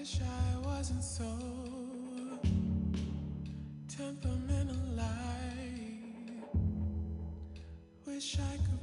wish I wasn't so temperamental, I Wish I could.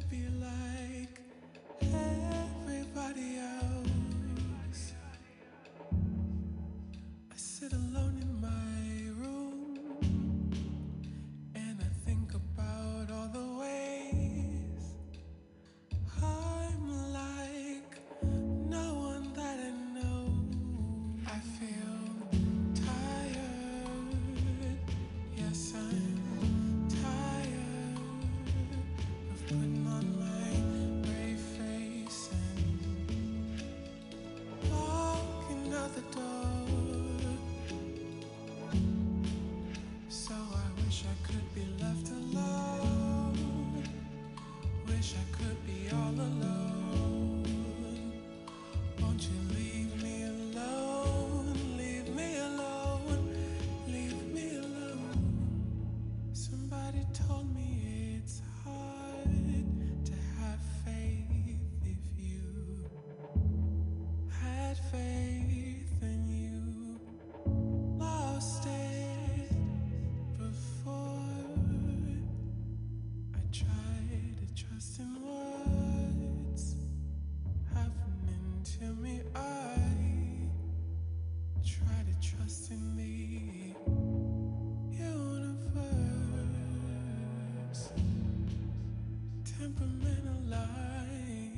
temperamental life.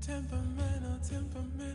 Temperamental, temperamental.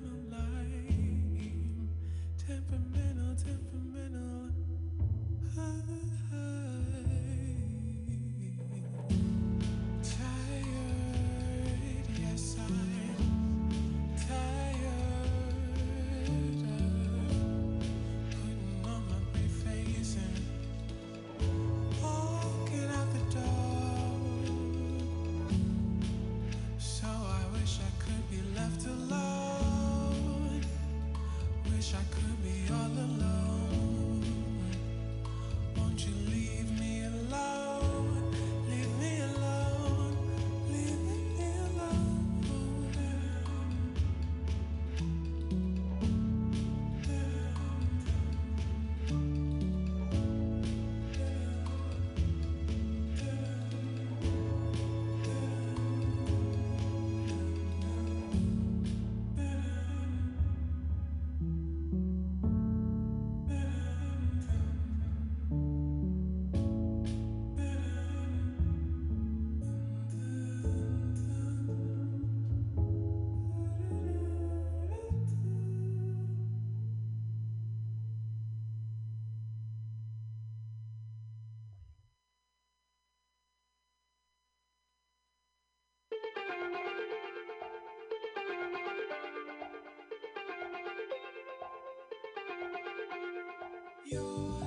you.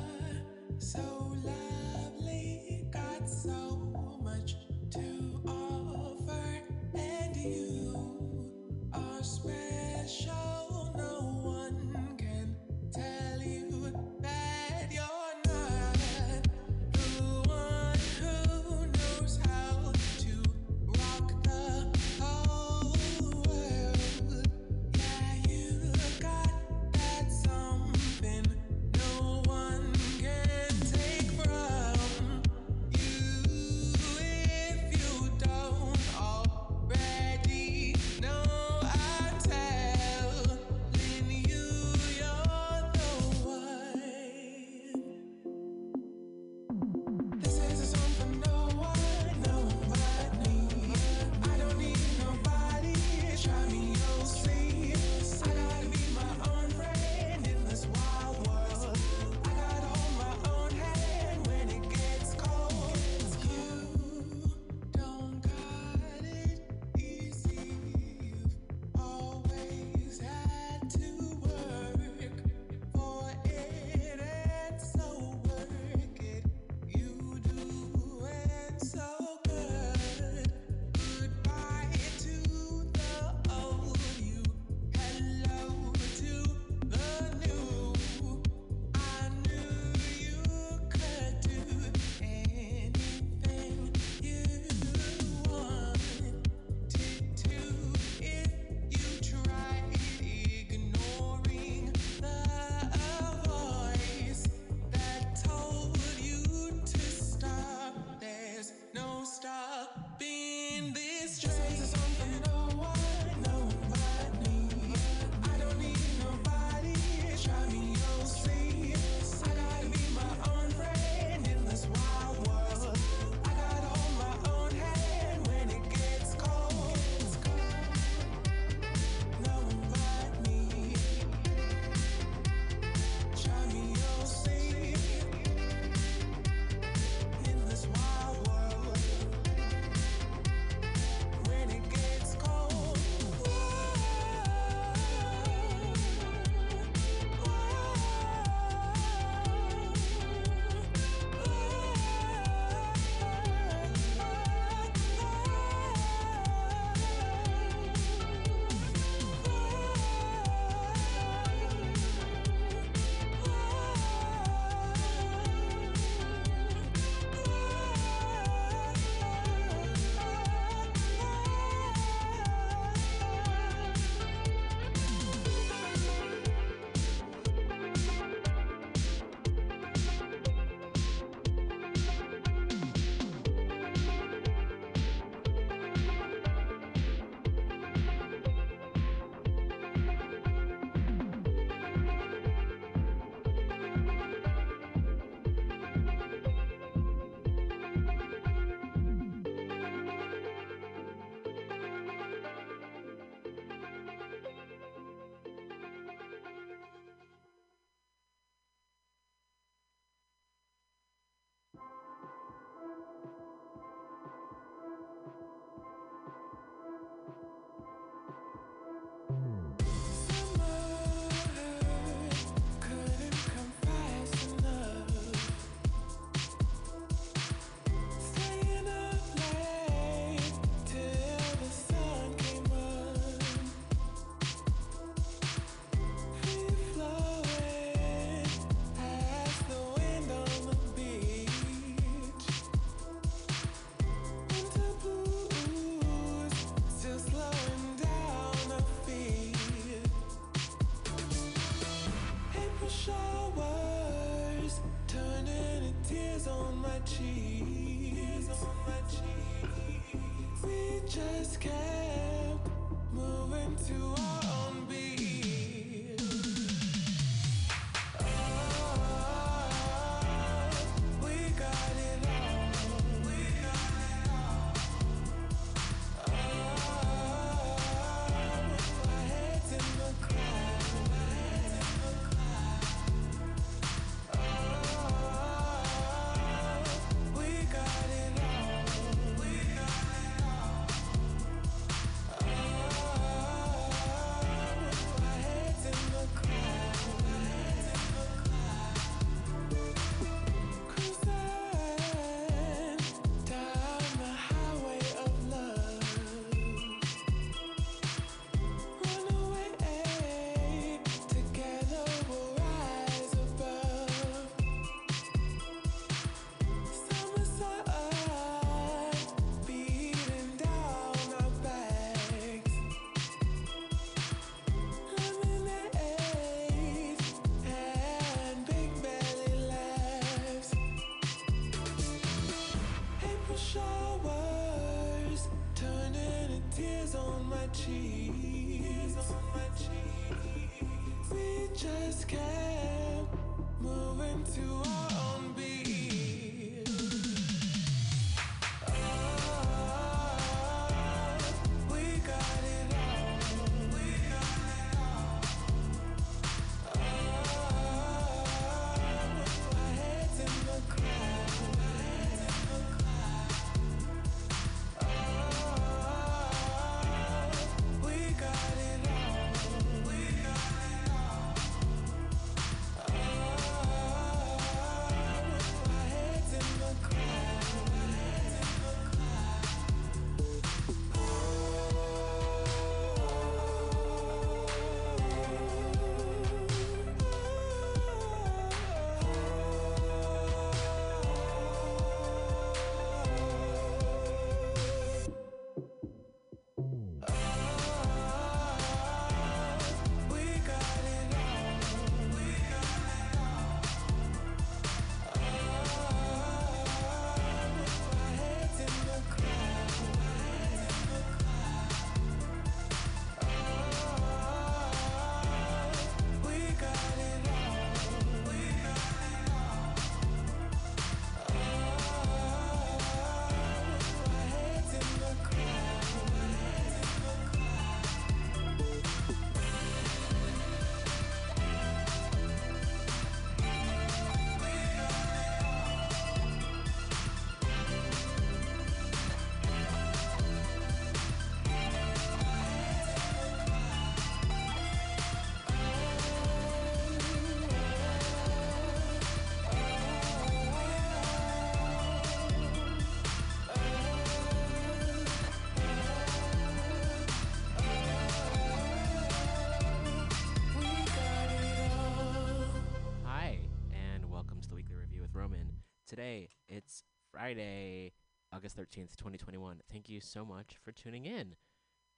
Today, it's Friday, August 13th, 2021. Thank you so much for tuning in.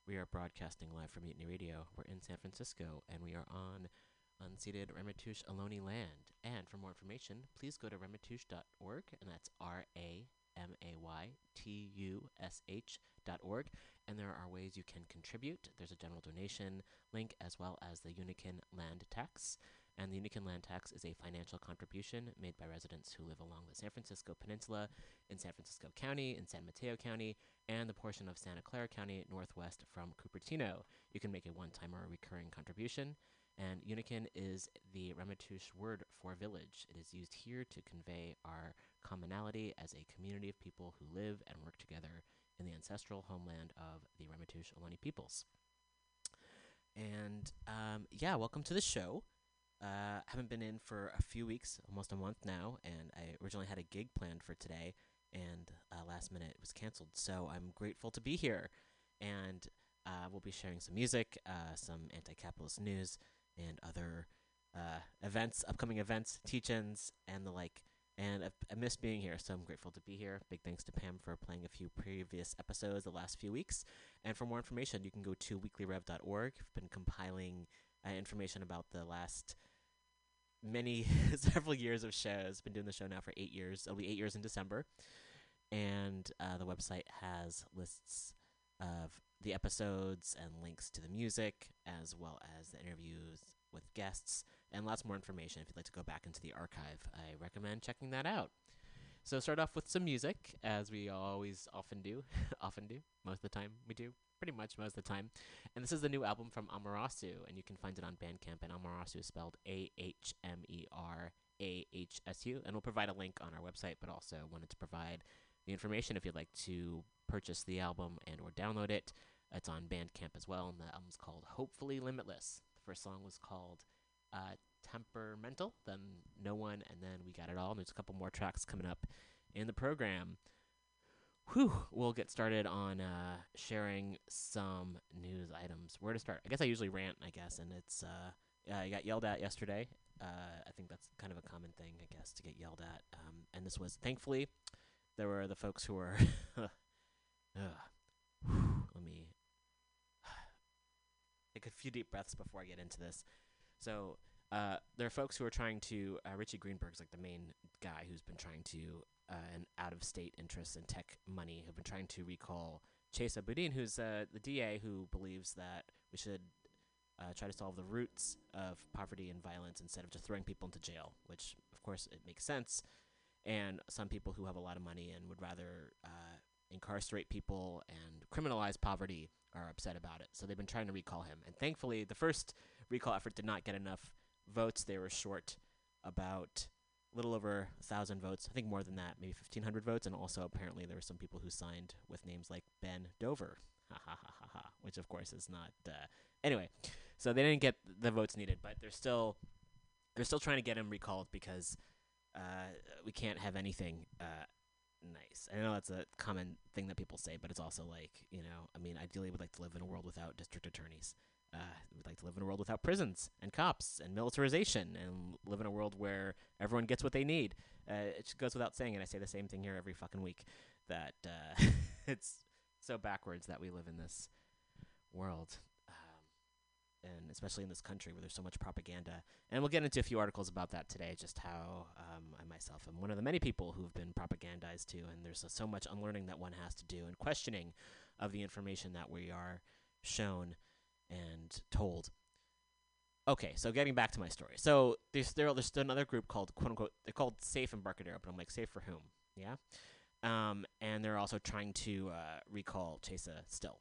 We are broadcasting live from Mutiny Radio. We're in San Francisco, and we are on unceded Ramaytush Ohlone land. And for more information, please go to ramaytush.org, and that's R A M A Y T U S H dot org. And there are ways you can contribute. There's a general donation link, as well as the Unikin land tax. And the Unikin land tax is a financial contribution made by residents who live along the San Francisco Peninsula, in San Francisco County, in San Mateo County, and the portion of Santa Clara County northwest from Cupertino. You can make a one time or a recurring contribution. And Unikin is the Ramaytush word for village. It is used here to convey our commonality as a community of people who live and work together in the ancestral homeland of the Ramaytush Ohlone peoples. And um, yeah, welcome to the show. Uh, haven't been in for a few weeks, almost a month now, and I originally had a gig planned for today, and uh, last minute it was canceled. So I'm grateful to be here, and uh, we'll be sharing some music, uh, some anti-capitalist news, and other uh, events, upcoming events, teach-ins, and the like. And I've, I miss being here, so I'm grateful to be here. Big thanks to Pam for playing a few previous episodes the last few weeks. And for more information, you can go to weeklyrev.org. I've been compiling uh, information about the last many several years of shows. Been doing the show now for eight years. It'll be eight years in December, and uh, the website has lists of the episodes and links to the music, as well as the interviews with guests, and lots more information if you'd like to go back into the archive. I recommend checking that out. So start off with some music, as we always often do, often do, most of the time we do, pretty much most of the time. And this is the new album from Ahmerahsu, and you can find it on Bandcamp. And Ahmerahsu is spelled A H M E R A H S U, and we'll provide a link on our website, but also wanted to provide the information if you'd like to purchase the album and or download it. It's on Bandcamp as well, and the album's called Hopefully Limitless. The first song was called uh, Temperamental, then No One, and then We Got It All. And there's a couple more tracks coming up in the program. Whew, we'll get started on uh, sharing some news items. Where to start? I guess I usually rant, I guess, and it's uh, I got yelled at yesterday. Uh, I think that's kind of a common thing, I guess, to get yelled at. Um, and this was thankfully there were the folks who were. let me take a few deep breaths before I get into this. So uh, there are folks who are trying to. Uh, Richie Greenberg's like the main guy who's been trying to, uh, and out of state interests and tech money have been trying to recall Chesa Boudin, who's uh, the DA who believes that we should uh, try to solve the roots of poverty and violence instead of just throwing people into jail, which of course it makes sense. And some people who have a lot of money and would rather uh, incarcerate people and criminalize poverty are upset about it. So they've been trying to recall him. And thankfully, the first recall effort did not get enough votes. They were short about a little over a thousand votes. I think more than that, maybe fifteen hundred votes. And also, apparently, there were some people who signed with names like Ben Dover, ha ha ha ha ha, which of course is not. Uh, anyway, so they didn't get the votes needed, but they're still they're still trying to get him recalled because uh, we can't have anything uh, nice. I know that's a common thing that people say, but it's also like you know, I mean, ideally, we'd like to live in a world without district attorneys. Uh, we'd like to live in a world without prisons and cops and militarization, and live in a world where everyone gets what they need. Uh, it goes without saying, and I say the same thing here every fucking week. That uh, it's so backwards that we live in this world, um, and especially in this country where there's so much propaganda. And we'll get into a few articles about that today, just how um, I myself am one of the many people who've been propagandized to, and there's so much unlearning that one has to do and questioning of the information that we are shown and told. Okay, so getting back to my story. So there's there, there's another group called quote unquote they're called Safe Embarcadero, but I'm like safe for whom? Yeah. Um, and they're also trying to uh, recall Chesa still.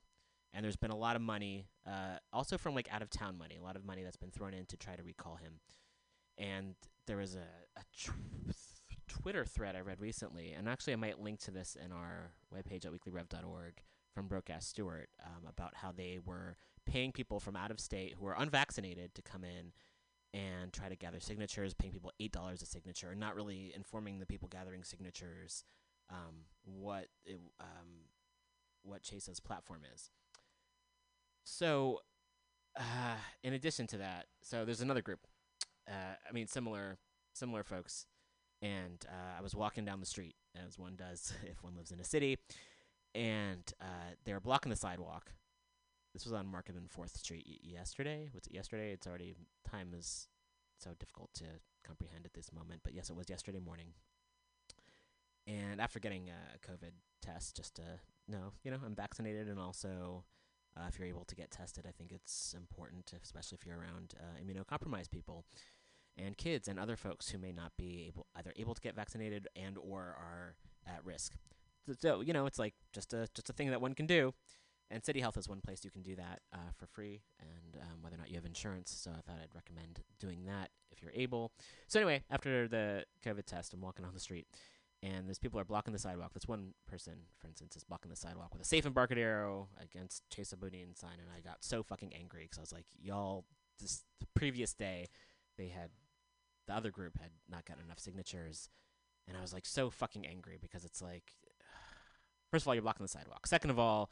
And there's been a lot of money, uh, also from like out of town money, a lot of money that's been thrown in to try to recall him. And there was a, a tw- Twitter thread I read recently, and actually I might link to this in our webpage at weeklyrev.org from Broadcast Stewart um, about how they were paying people from out of state who were unvaccinated to come in and try to gather signatures, paying people eight dollars a signature, and not really informing the people gathering signatures um, what it, um, what Chesa's platform is. So, uh, in addition to that, so there's another group. Uh, I mean, similar similar folks, and uh, I was walking down the street as one does if one lives in a city, and uh, they were blocking the sidewalk. This was on Market and Fourth Street yesterday. Was it yesterday? It's already time is so difficult to comprehend at this moment, but yes, it was yesterday morning. And after getting a COVID test, just to know, you know, I'm vaccinated, and also uh, if you're able to get tested, I think it's important, to, especially if you're around uh, immunocompromised people and kids and other folks who may not be able either able to get vaccinated and or are at risk. So, you know, it's like just a just a thing that one can do. And City Health is one place you can do that uh, for free, and um, whether or not you have insurance. So I thought I'd recommend doing that if you're able. So anyway, after the COVID test, I'm walking on the street, and there's people are blocking the sidewalk. This one person, for instance, is blocking the sidewalk with a safe Embarcadero against Chesa Boudin sign, and I got so fucking angry because I was like, y'all, this the previous day, they had the other group had not gotten enough signatures, and I was like so fucking angry because it's like, first of all, you're blocking the sidewalk. Second of all,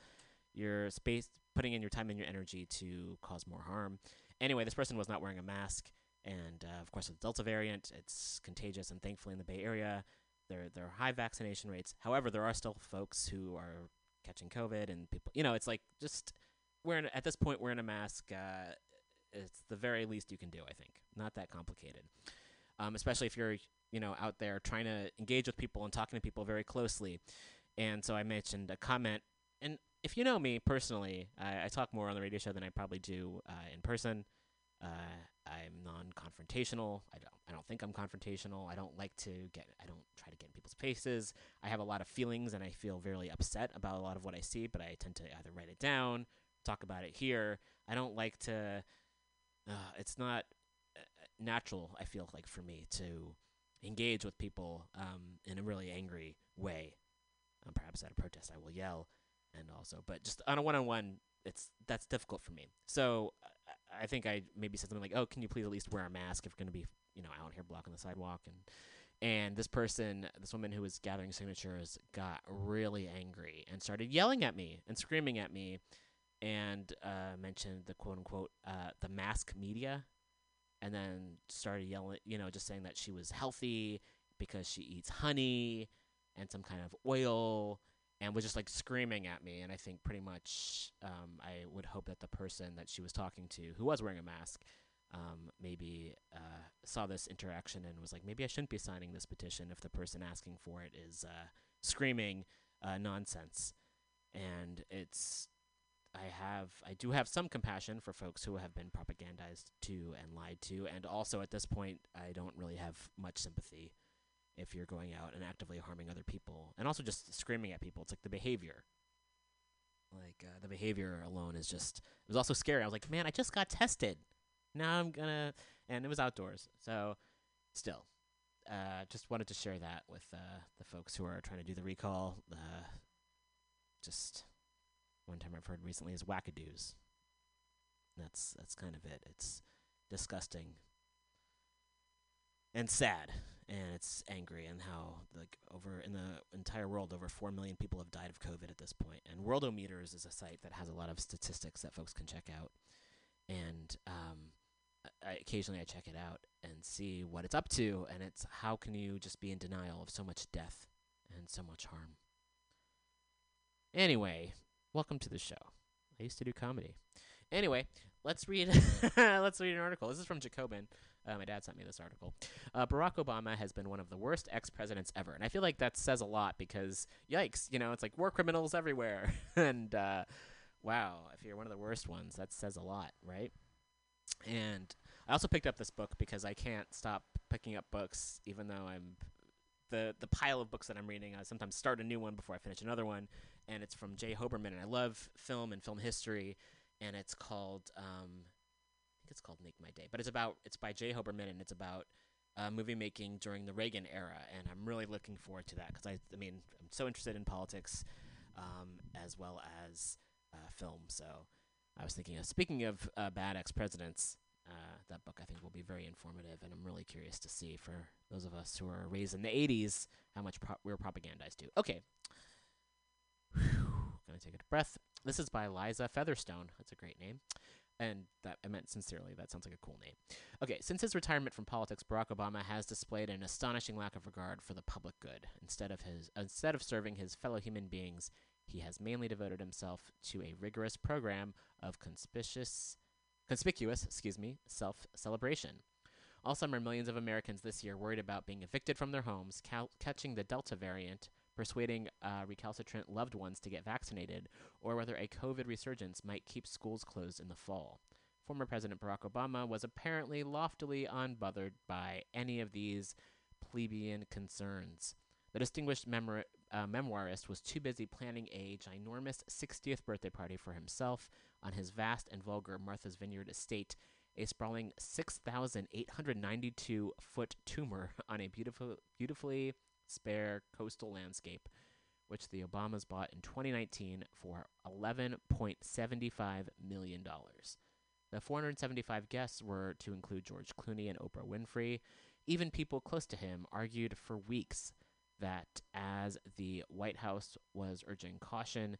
you're space putting in your time and your energy to cause more harm. Anyway, this person was not wearing a mask, and uh, of course, with the Delta variant, it's contagious. And thankfully, in the Bay Area, there there are high vaccination rates. However, there are still folks who are catching COVID, and people, you know, it's like just wearing at this point wearing a mask. Uh, it's the very least you can do. I think not that complicated, um, especially if you're you know out there trying to engage with people and talking to people very closely. And so I mentioned a comment, and if you know me personally, I, I talk more on the radio show than I probably do uh, in person. Uh, I'm non-confrontational. I don't. I don't think I'm confrontational. I don't like to get. I don't try to get in people's faces. I have a lot of feelings, and I feel very upset about a lot of what I see. But I tend to either write it down, talk about it here. I don't like to. Uh, it's not uh, natural. I feel like for me to engage with people um, in a really angry way. Um, perhaps at a protest, I will yell, and also, but just on a one-on-one, it's that's difficult for me. So uh, I think I maybe said something like, "Oh, can you please at least wear a mask if you're going to be, you know, out here blocking the sidewalk?" And and this person, this woman who was gathering signatures, got really angry and started yelling at me and screaming at me, and uh, mentioned the quote unquote uh, the mask media, and then started yelling, you know, just saying that she was healthy because she eats honey and some kind of oil and was just like screaming at me. And I think pretty much um, I would hope that the person that she was talking to, who was wearing a mask, um, maybe uh, saw this interaction and was like, maybe I shouldn't be signing this petition if the person asking for it is uh, screaming uh, nonsense. And it's, I have, I do have some compassion for folks who have been propagandized to and lied to. And also at this point, I don't really have much sympathy if you're going out and actively harming other people and also just screaming at people. It's like the behavior. Like uh, the behavior alone is just. It was also scary. I was like, man, I just got tested. Now I'm gonna, and it was outdoors. So, still, uh, just wanted to share that with uh, the folks who are trying to do the recall. Uh, just one time I've heard recently is wackadoos. That's that's kind of it. It's disgusting and sad and it's angry and how like over in the entire world over 4 million people have died of covid at this point and worldometers is a site that has a lot of statistics that folks can check out and um, I, occasionally i check it out and see what it's up to and it's how can you just be in denial of so much death and so much harm? Anyway welcome to the show. I used to do comedy. Anyway let's read let's read an article. This is from jacobin uh, my dad sent me this article. Uh, Barack Obama has been one of the worst ex presidents ever. And I feel like that says a lot because, yikes, you know, it's like war criminals everywhere. and uh, wow, if you're one of the worst ones, that says a lot, right? And I also picked up this book because I can't stop picking up books, even though I'm. The, the pile of books that I'm reading, I sometimes start a new one before I finish another one, and it's from J. Hoberman. And I love film and film history, and it's called um, it's called Make My Day, but it's about it's by J. Hoberman and it's about uh, movie making during the Reagan era, and I'm really looking forward to that because I I mean I'm so interested in politics um, as well as uh, film. So I was thinking of speaking of uh, bad ex presidents. Uh, that book I think will be very informative, and I'm really curious to see for those of us who are raised in the '80s how much pro- we were propagandized to. Okay, Whew. gonna take a breath. This is by Liza Featherstone. That's a great name and that I meant sincerely. That sounds like a cool name. Okay, since his retirement from politics, Barack Obama has displayed an astonishing lack of regard for the public good. Instead of his instead of serving his fellow human beings, he has mainly devoted himself to a rigorous program of conspicuous conspicuous, excuse me, self-celebration. All summer, millions of Americans this year worried about being evicted from their homes, catching the Delta variant, persuading uh, recalcitrant loved ones to get vaccinated, or whether a COVID resurgence might keep schools closed in the fall. Former President Barack Obama was apparently loftily unbothered by any of these plebeian concerns. The distinguished memor- uh, memoirist was too busy planning a ginormous 60th birthday party for himself on his vast and vulgar Martha's Vineyard estate, a sprawling 6,892 foot tumor on a beautiful, beautifully spare coastal landscape, which the Obamas bought in 2019 for $11.75 million. The 475 guests were to include George Clooney and Oprah Winfrey. Even people close to him argued for weeks that as the White House was urging caution,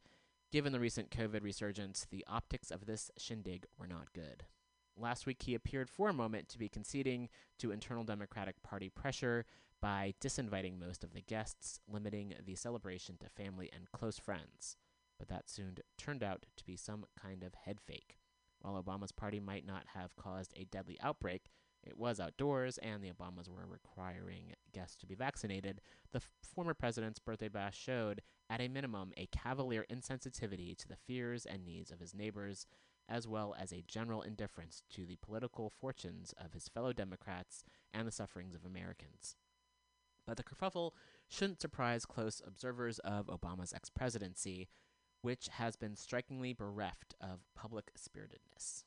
given the recent COVID resurgence, the optics of this shindig were not good. Last week, he appeared for a moment to be conceding to internal Democratic Party pressure by disinviting most of the guests, limiting the celebration to family and close friends. But that soon turned out to be some kind of head fake. While Obama's party might not have caused a deadly outbreak, it was outdoors, and the Obamas were requiring guests to be vaccinated. The f- former president's birthday bash showed, at a minimum, a cavalier insensitivity to the fears and needs of his neighbors, as well as a general indifference to the political fortunes of his fellow Democrats and the sufferings of Americans. But the kerfuffle shouldn't surprise close observers of Obama's ex presidency, which has been strikingly bereft of public spiritedness.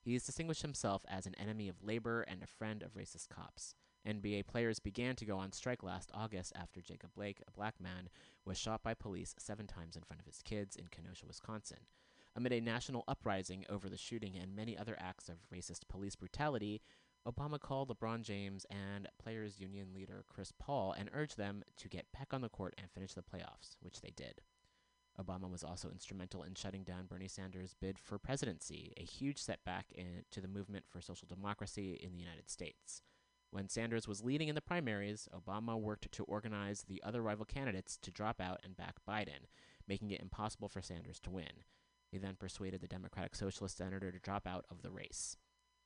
He has distinguished himself as an enemy of labor and a friend of racist cops. NBA players began to go on strike last August after Jacob Blake, a black man, was shot by police seven times in front of his kids in Kenosha, Wisconsin. Amid a national uprising over the shooting and many other acts of racist police brutality, Obama called LeBron James and Players Union leader Chris Paul and urged them to get back on the court and finish the playoffs, which they did. Obama was also instrumental in shutting down Bernie Sanders' bid for presidency, a huge setback in, to the movement for social democracy in the United States. When Sanders was leading in the primaries, Obama worked to organize the other rival candidates to drop out and back Biden, making it impossible for Sanders to win. He then persuaded the Democratic Socialist senator to drop out of the race.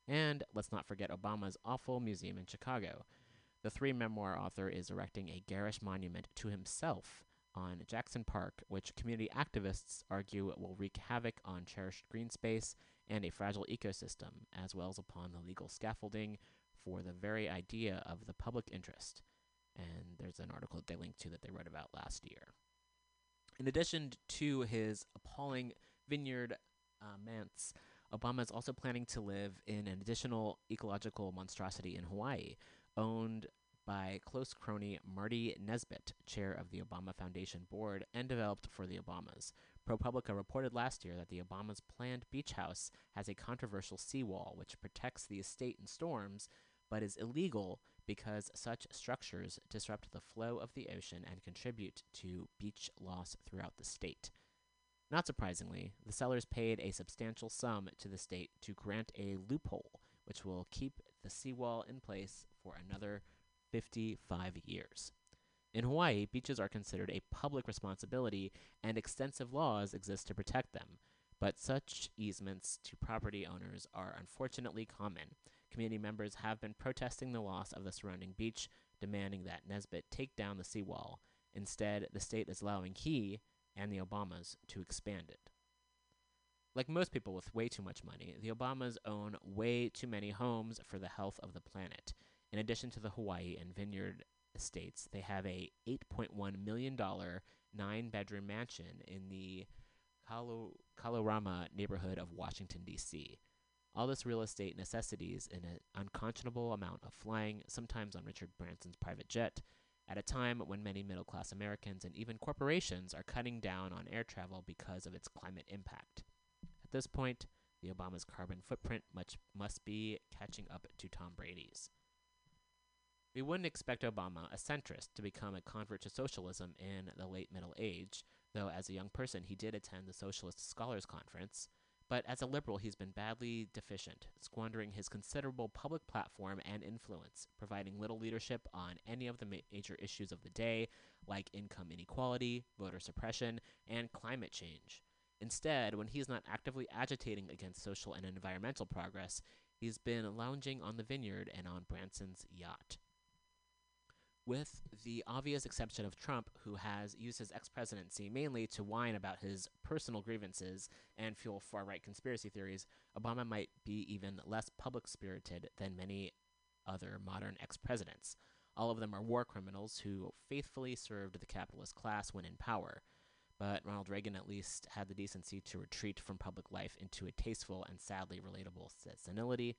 And let's not forget Obama's awful museum in Chicago. The three memoir author is erecting a garish monument to himself on Jackson Park, which community activists argue will wreak havoc on cherished green space and a fragile ecosystem, as well as upon the legal scaffolding for the very idea of the public interest. And there's an article that they linked to that they wrote about last year. In addition to his appalling vineyard uh, manse, Obama is also planning to live in an additional ecological monstrosity in Hawaii, owned by close crony Marty Nesbitt, chair of the Obama Foundation board, and developed for the Obamas. ProPublica reported last year that the Obamas' planned beach house has a controversial seawall which protects the estate in storms, but is illegal because such structures disrupt the flow of the ocean and contribute to beach loss throughout the state. Not surprisingly, the sellers paid a substantial sum to the state to grant a loophole, which will keep the seawall in place for another 55 years. In Hawaii, beaches are considered a public responsibility, and extensive laws exist to protect them. But such easements to property owners are unfortunately common. Community members have been protesting the loss of the surrounding beach, demanding that Nesbitt take down the seawall. Instead, the state is allowing he and the Obamas to expand it. Like most people with way too much money, the Obamas own way too many homes for the health of the planet. In addition to the Hawaii and Vineyard estates, they have a $8.1 million nine bedroom mansion in the Kalo- Kalorama neighborhood of Washington, D.C. All this real estate necessities an unconscionable amount of flying, sometimes on Richard Branson's private jet, at a time when many middle class Americans and even corporations are cutting down on air travel because of its climate impact. At this point, the Obama's carbon footprint much must be catching up to Tom Brady's. We wouldn't expect Obama, a centrist, to become a convert to socialism in the late middle age, though as a young person he did attend the Socialist Scholars Conference. But as a liberal, he's been badly deficient, squandering his considerable public platform and influence, providing little leadership on any of the major issues of the day, like income inequality, voter suppression, and climate change. Instead, when he's not actively agitating against social and environmental progress, he's been lounging on the vineyard and on Branson's yacht with the obvious exception of Trump, who has used his ex presidency mainly to whine about his personal grievances and fuel far right conspiracy theories, Obama might be even less public spirited than many other modern ex presidents. All of them are war criminals who faithfully served the capitalist class when in power. But Ronald Reagan at least had the decency to retreat from public life into a tasteful and sadly relatable senility.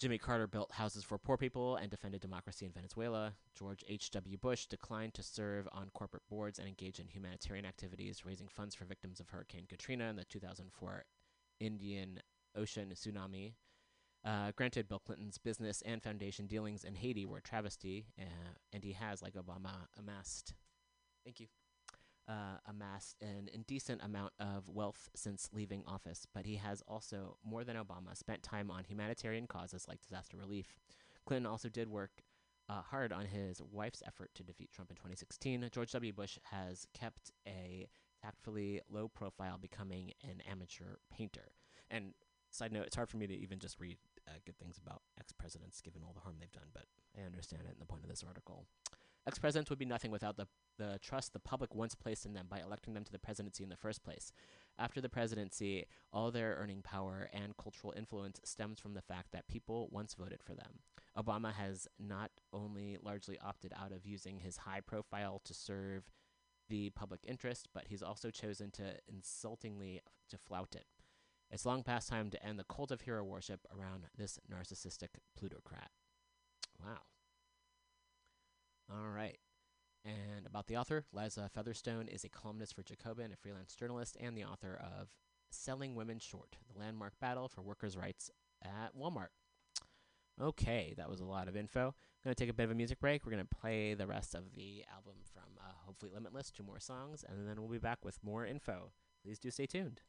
Jimmy Carter built houses for poor people and defended democracy in Venezuela. George H.W. Bush declined to serve on corporate boards and engage in humanitarian activities, raising funds for victims of Hurricane Katrina and the 2004 Indian Ocean tsunami. Uh, granted, Bill Clinton's business and foundation dealings in Haiti were a travesty, uh, and he has, like Obama, amassed. Thank you uh, amassed an indecent amount of wealth since leaving office, but he has also, more than Obama, spent time on humanitarian causes like disaster relief. Clinton also did work uh, hard on his wife's effort to defeat Trump in 2016. George W. Bush has kept a tactfully low profile, becoming an amateur painter. And side note, it's hard for me to even just read uh, good things about ex presidents given all the harm they've done, but I understand it in the point of this article. Ex presidents would be nothing without the, the trust the public once placed in them by electing them to the presidency in the first place. After the presidency, all their earning power and cultural influence stems from the fact that people once voted for them. Obama has not only largely opted out of using his high profile to serve the public interest, but he's also chosen to insultingly to flout it. It's long past time to end the cult of hero worship around this narcissistic plutocrat. Wow. All right. And about the author, Liza Featherstone is a columnist for Jacobin, a freelance journalist, and the author of Selling Women Short, the landmark battle for workers' rights at Walmart. Okay, that was a lot of info. I'm going to take a bit of a music break. We're going to play the rest of the album from uh, Hopefully Limitless, two more songs, and then we'll be back with more info. Please do stay tuned.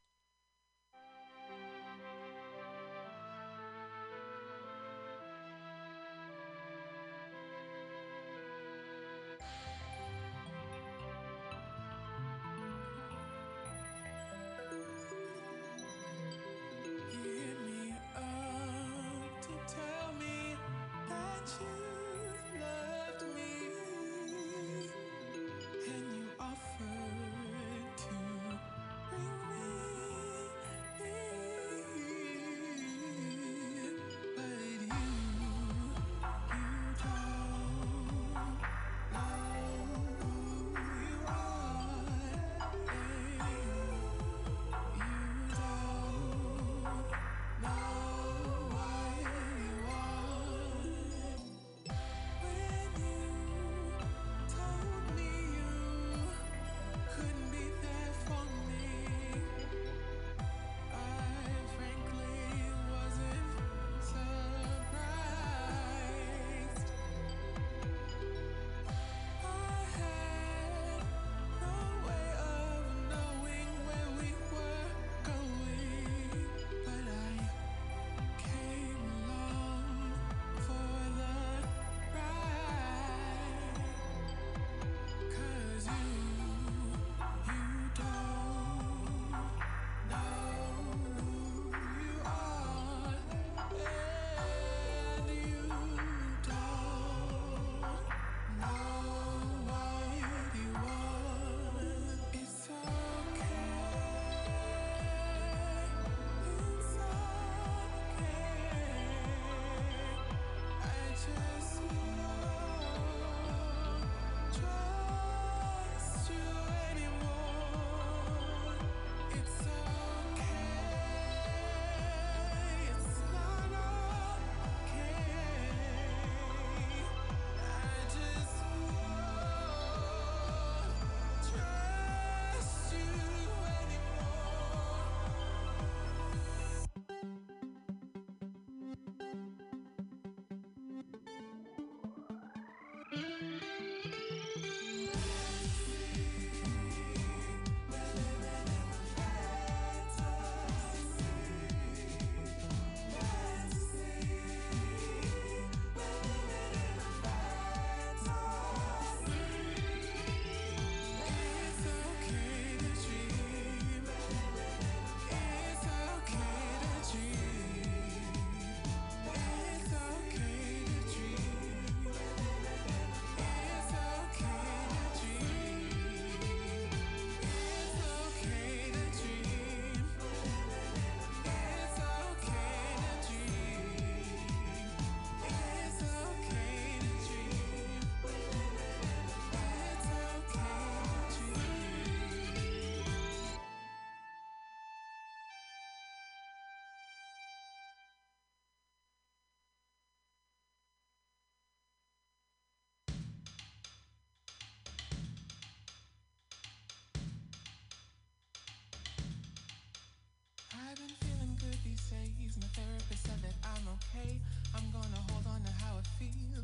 That I'm okay. I'm gonna hold on to how I feel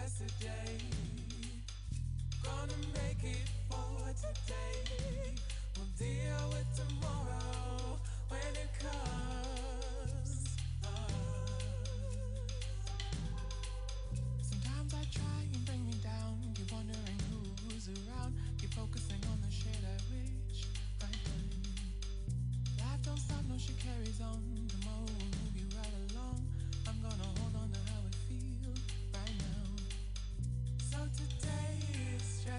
yesterday. Gonna make it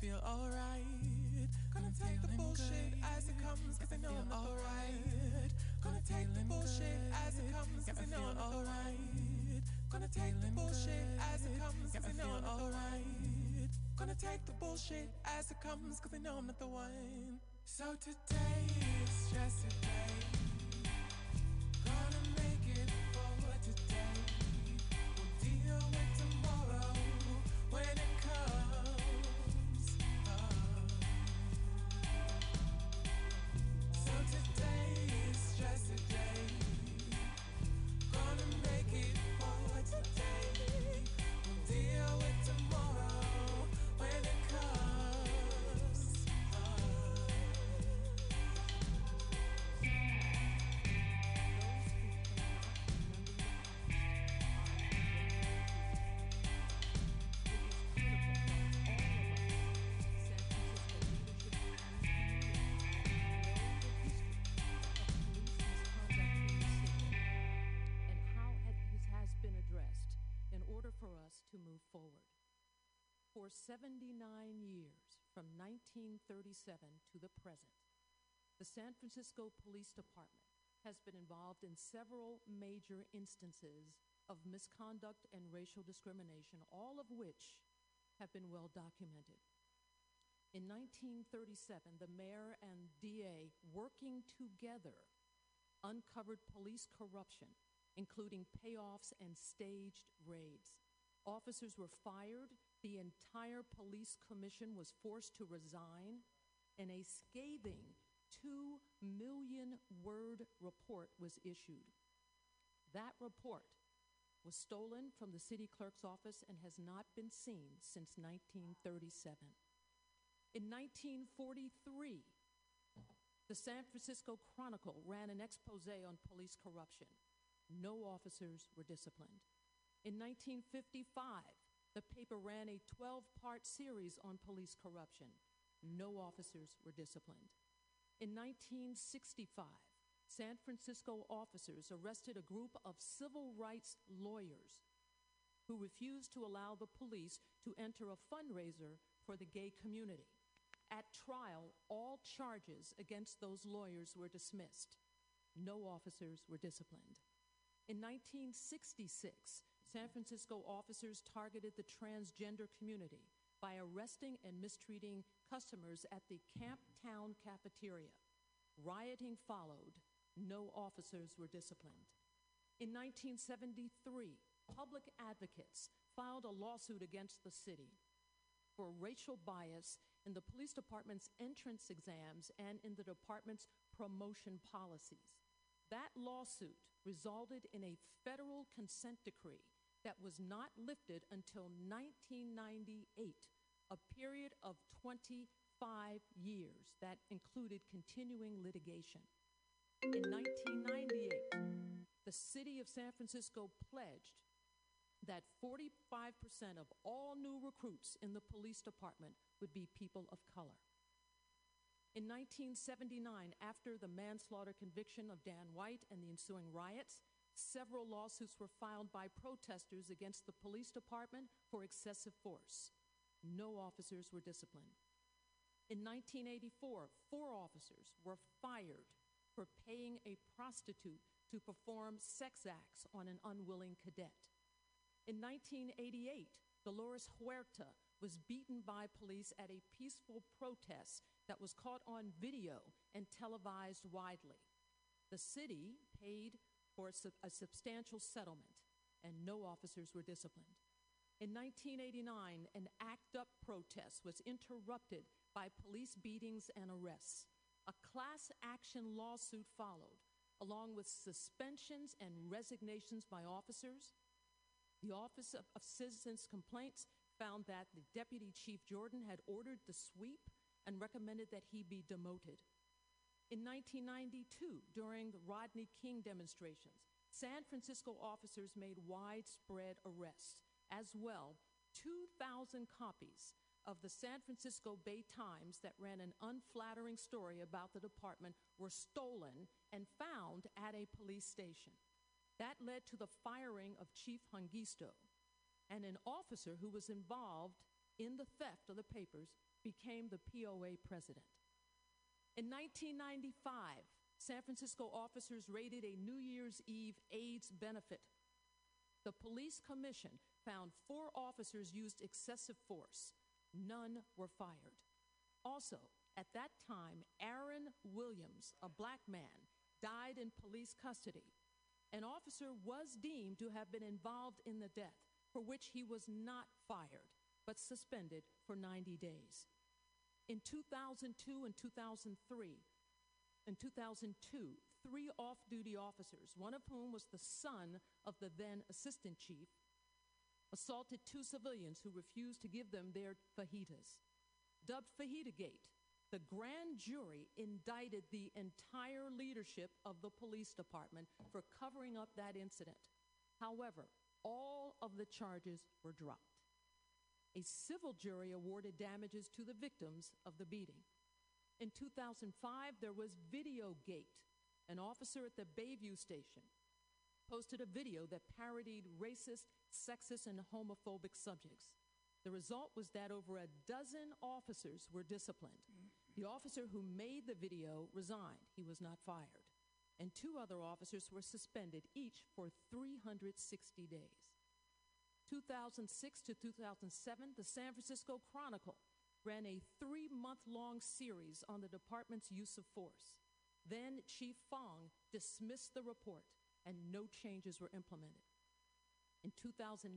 feel alright. Gonna take the bullshit as it comes, cause I know I'm alright. Gonna take the bullshit as it comes, cause I know I'm alright. Gonna take the bullshit as it comes, cause I know I'm alright. Gonna take the bullshit as it comes, cause I know I'm not the one. So today is just a day. Gonna make it for today. We'll deal to move forward. For 79 years, from 1937 to the present, the San Francisco Police Department has been involved in several major instances of misconduct and racial discrimination, all of which have been well documented. In 1937, the mayor and DA, working together, uncovered police corruption, including payoffs and staged raids. Officers were fired, the entire police commission was forced to resign, and a scathing two million word report was issued. That report was stolen from the city clerk's office and has not been seen since 1937. In 1943, the San Francisco Chronicle ran an expose on police corruption. No officers were disciplined. In 1955, the paper ran a 12 part series on police corruption. No officers were disciplined. In 1965, San Francisco officers arrested a group of civil rights lawyers who refused to allow the police to enter a fundraiser for the gay community. At trial, all charges against those lawyers were dismissed. No officers were disciplined. In 1966, San Francisco officers targeted the transgender community by arresting and mistreating customers at the Camp Town cafeteria. Rioting followed. No officers were disciplined. In 1973, public advocates filed a lawsuit against the city for racial bias in the police department's entrance exams and in the department's promotion policies. That lawsuit resulted in a federal consent decree that was not lifted until 1998, a period of 25 years that included continuing litigation. In 1998, the city of San Francisco pledged that 45% of all new recruits in the police department would be people of color. In 1979, after the manslaughter conviction of Dan White and the ensuing riots, several lawsuits were filed by protesters against the police department for excessive force. No officers were disciplined. In 1984, four officers were fired for paying a prostitute to perform sex acts on an unwilling cadet. In 1988, Dolores Huerta was beaten by police at a peaceful protest that was caught on video and televised widely. The city paid for a, a substantial settlement, and no officers were disciplined. In 1989, an ACT UP protest was interrupted by police beatings and arrests. A class action lawsuit followed, along with suspensions and resignations by officers. The Office of, of Citizens Complaints found that the Deputy Chief Jordan had ordered the sweep and recommended that he be demoted. In 1992, during the Rodney King demonstrations, San Francisco officers made widespread arrests. As well, 2,000 copies of the San Francisco Bay Times that ran an unflattering story about the department were stolen and found at a police station. That led to the firing of Chief Hongisto, and an officer who was involved in the theft of the papers became the POA president. In 1995, San Francisco officers raided a New Year's Eve AIDS benefit. The police commission found four officers used excessive force. None were fired. Also, at that time, Aaron Williams, a black man, died in police custody. An officer was deemed to have been involved in the death, for which he was not fired, but suspended for 90 days. In 2002 and 2003, in 2002, three off duty officers, one of whom was the son of the then assistant chief, assaulted two civilians who refused to give them their fajitas. Dubbed Fajita Gate, the grand jury indicted the entire leadership of the police department for covering up that incident. However, all of the charges were dropped. A civil jury awarded damages to the victims of the beating. In 2005, there was Videogate. An officer at the Bayview station posted a video that parodied racist, sexist, and homophobic subjects. The result was that over a dozen officers were disciplined. The officer who made the video resigned. He was not fired. And two other officers were suspended, each for 360 days. 2006 to 2007, the San Francisco Chronicle ran a three month long series on the department's use of force. Then Chief Fong dismissed the report and no changes were implemented. In 2009,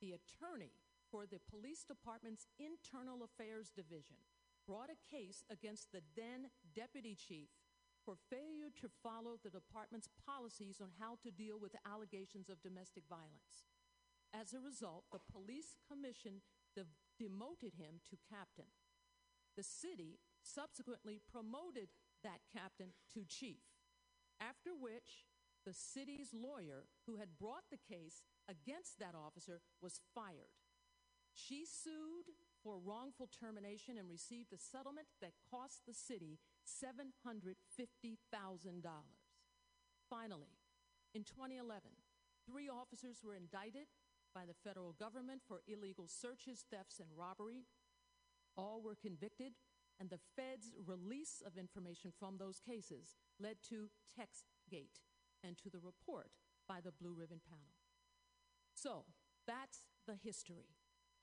the attorney for the police department's internal affairs division brought a case against the then deputy chief for failure to follow the department's policies on how to deal with allegations of domestic violence. As a result, the police commission de- demoted him to captain. The city subsequently promoted that captain to chief, after which the city's lawyer who had brought the case against that officer was fired. She sued for wrongful termination and received a settlement that cost the city $750,000. Finally, in 2011, three officers were indicted by the federal government for illegal searches, thefts, and robbery. All were convicted, and the Fed's release of information from those cases led to TextGate and to the report by the Blue Ribbon Panel. So that's the history.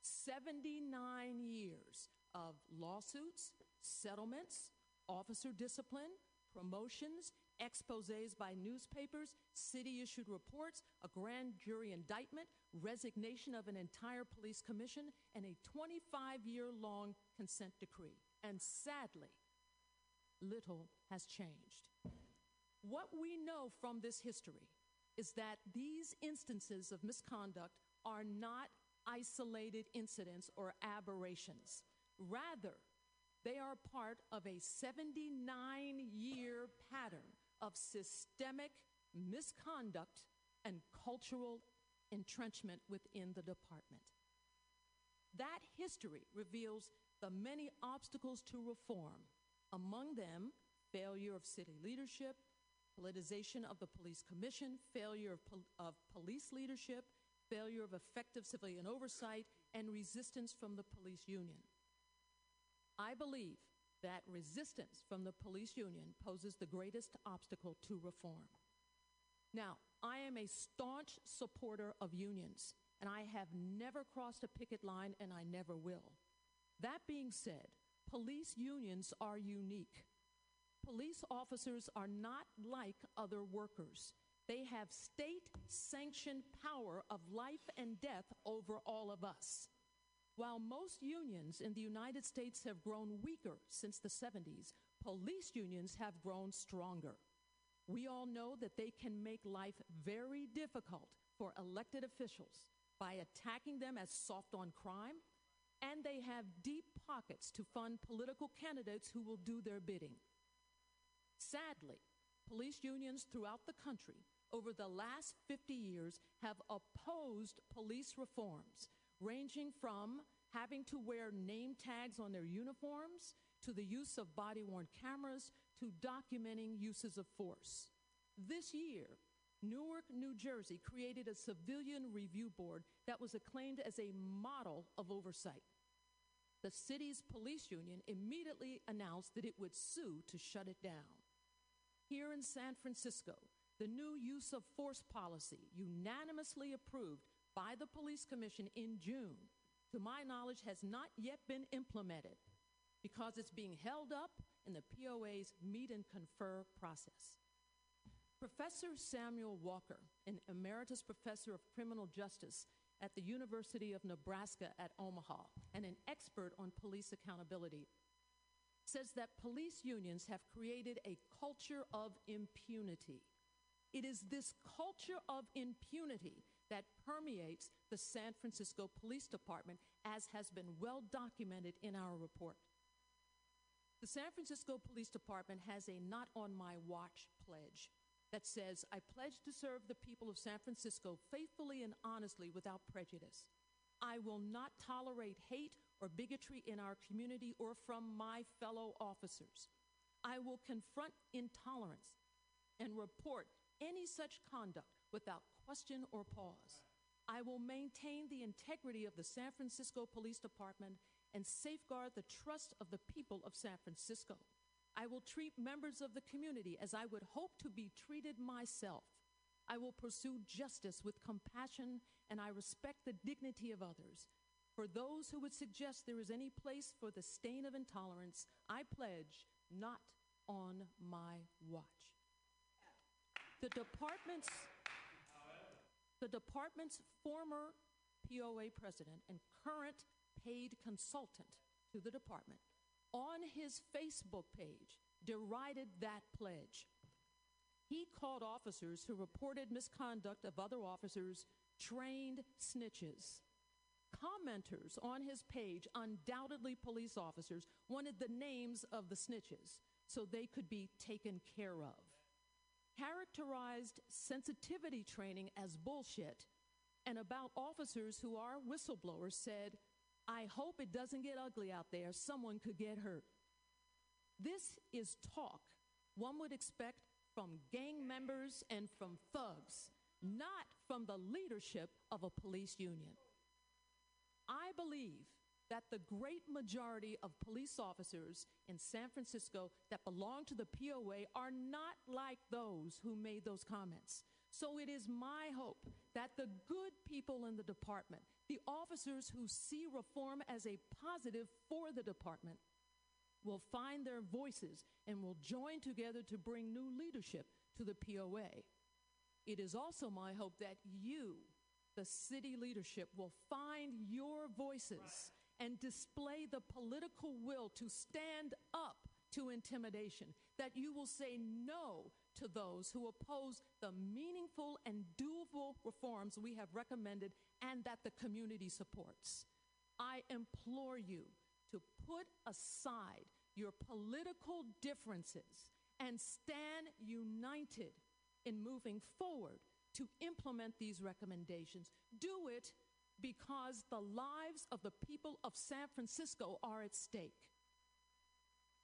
79 years of lawsuits, settlements, officer discipline, promotions, exposes by newspapers, city issued reports, a grand jury indictment, resignation of an entire police commission, and a 25 year long consent decree. And sadly, little has changed. What we know from this history is that these instances of misconduct are not isolated incidents or aberrations. Rather, they are part of a 79 year pattern of systemic misconduct and cultural entrenchment within the department. That history reveals the many obstacles to reform, among them, failure of city leadership, politicization of the police commission, failure of, pol- of police leadership, failure of effective civilian oversight, and resistance from the police union. I believe that resistance from the police union poses the greatest obstacle to reform. Now, I am a staunch supporter of unions, and I have never crossed a picket line, and I never will. That being said, police unions are unique. Police officers are not like other workers. They have state sanctioned power of life and death over all of us. While most unions in the United States have grown weaker since the 70s, police unions have grown stronger. We all know that they can make life very difficult for elected officials by attacking them as soft on crime, and they have deep pockets to fund political candidates who will do their bidding. Sadly, police unions throughout the country over the last 50 years have opposed police reforms, ranging from having to wear name tags on their uniforms to the use of body worn cameras to documenting uses of force. This year, Newark, New Jersey created a civilian review board that was acclaimed as a model of oversight. The city's police union immediately announced that it would sue to shut it down. Here in San Francisco, the new use of force policy, unanimously approved by the Police Commission in June, to my knowledge, has not yet been implemented because it's being held up in the POA's meet and confer process. Professor Samuel Walker, an emeritus professor of criminal justice at the University of Nebraska at Omaha and an expert on police accountability, says that police unions have created a culture of impunity. It is this culture of impunity that permeates the San Francisco Police Department, as has been well documented in our report. The San Francisco Police Department has a Not On My Watch pledge that says, I pledge to serve the people of San Francisco faithfully and honestly without prejudice. I will not tolerate hate or bigotry in our community or from my fellow officers. I will confront intolerance and report any such conduct without question or pause. I will maintain the integrity of the San Francisco Police Department and safeguard the trust of the people of San Francisco. I will treat members of the community as I would hope to be treated myself. I will pursue justice with compassion and I respect the dignity of others. For those who would suggest there is any place for the stain of intolerance, I pledge not on my watch. The department's the department's former POA president and current paid consultant to the department on his Facebook page derided that pledge. He called officers who reported misconduct of other officers trained snitches. Commenters on his page, undoubtedly police officers, wanted the names of the snitches so they could be taken care of characterized sensitivity training as bullshit, and about officers who are whistleblowers said, I hope it doesn't get ugly out there. Someone could get hurt. This is talk one would expect from gang members and from thugs, not from the leadership of a police union. I believe that the great majority of police officers in San Francisco that belong to the POA are not like those who made those comments. So it is my hope that the good people in the department, the officers who see reform as a positive for the department, will find their voices and will join together to bring new leadership to the POA. It is also my hope that you, the city leadership, will find your voices and display the political will to stand up to intimidation, that you will say no to those who oppose the meaningful and doable reforms we have recommended and that the community supports. I implore you to put aside your political differences and stand united in moving forward to implement these recommendations. Do it because the lives of the people of San Francisco are at stake.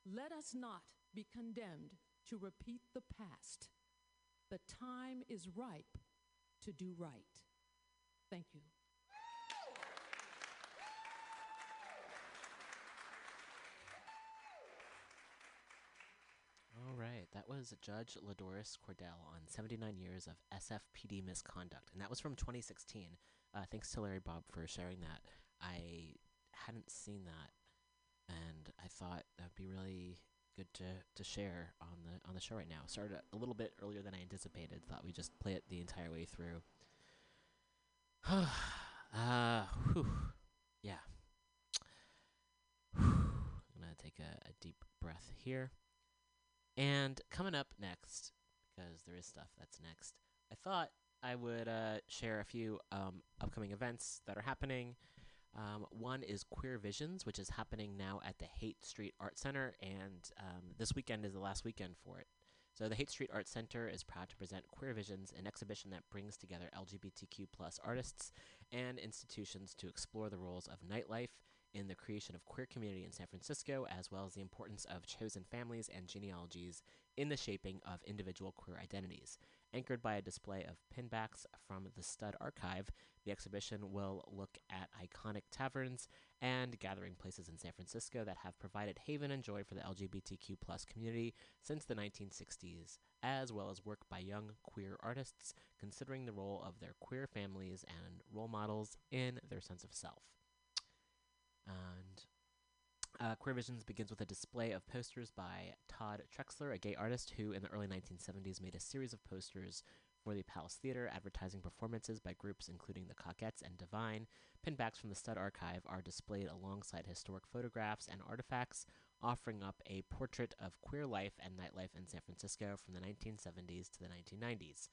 Let us not be condemned to repeat the past. The time is ripe to do right. Thank you. All right, that was Judge LaDoris Cordell on 79 years of SFPD misconduct, and that was from 2016. Uh, thanks to Larry Bob for sharing that. I hadn't seen that, and I thought that'd be really good to, to share on the on the show right now. Started a little bit earlier than I anticipated. Thought we'd just play it the entire way through. uh, whew. yeah. I'm gonna take a, a deep breath here. And coming up next, because there is stuff that's next, I thought I would uh, share a few um, upcoming events that are happening. Um, one is Queer Visions, which is happening now at the Haight Street Art Center, and um, this weekend is the last weekend for it. So the Haight Street Art Center is proud to present Queer Visions, an exhibition that brings together LGBTQ plus artists and institutions to explore the roles of nightlife in the creation of queer community in San Francisco, as well as the importance of chosen families and genealogies in the shaping of individual queer identities. Anchored by a display of pinbacks from the Stud Archive, the exhibition will look at iconic taverns and gathering places in San Francisco that have provided haven and joy for the LGBTQ community since the 1960s, as well as work by young queer artists considering the role of their queer families and role models in their sense of self. And uh, Queer Visions begins with a display of posters by Todd Trexler, a gay artist who, in the early 1970s, made a series of posters for the Palace Theater, advertising performances by groups including the Cockettes and Divine. Pinbacks from the Stud Archive are displayed alongside historic photographs and artifacts, offering up a portrait of queer life and nightlife in San Francisco from the 1970s to the 1990s.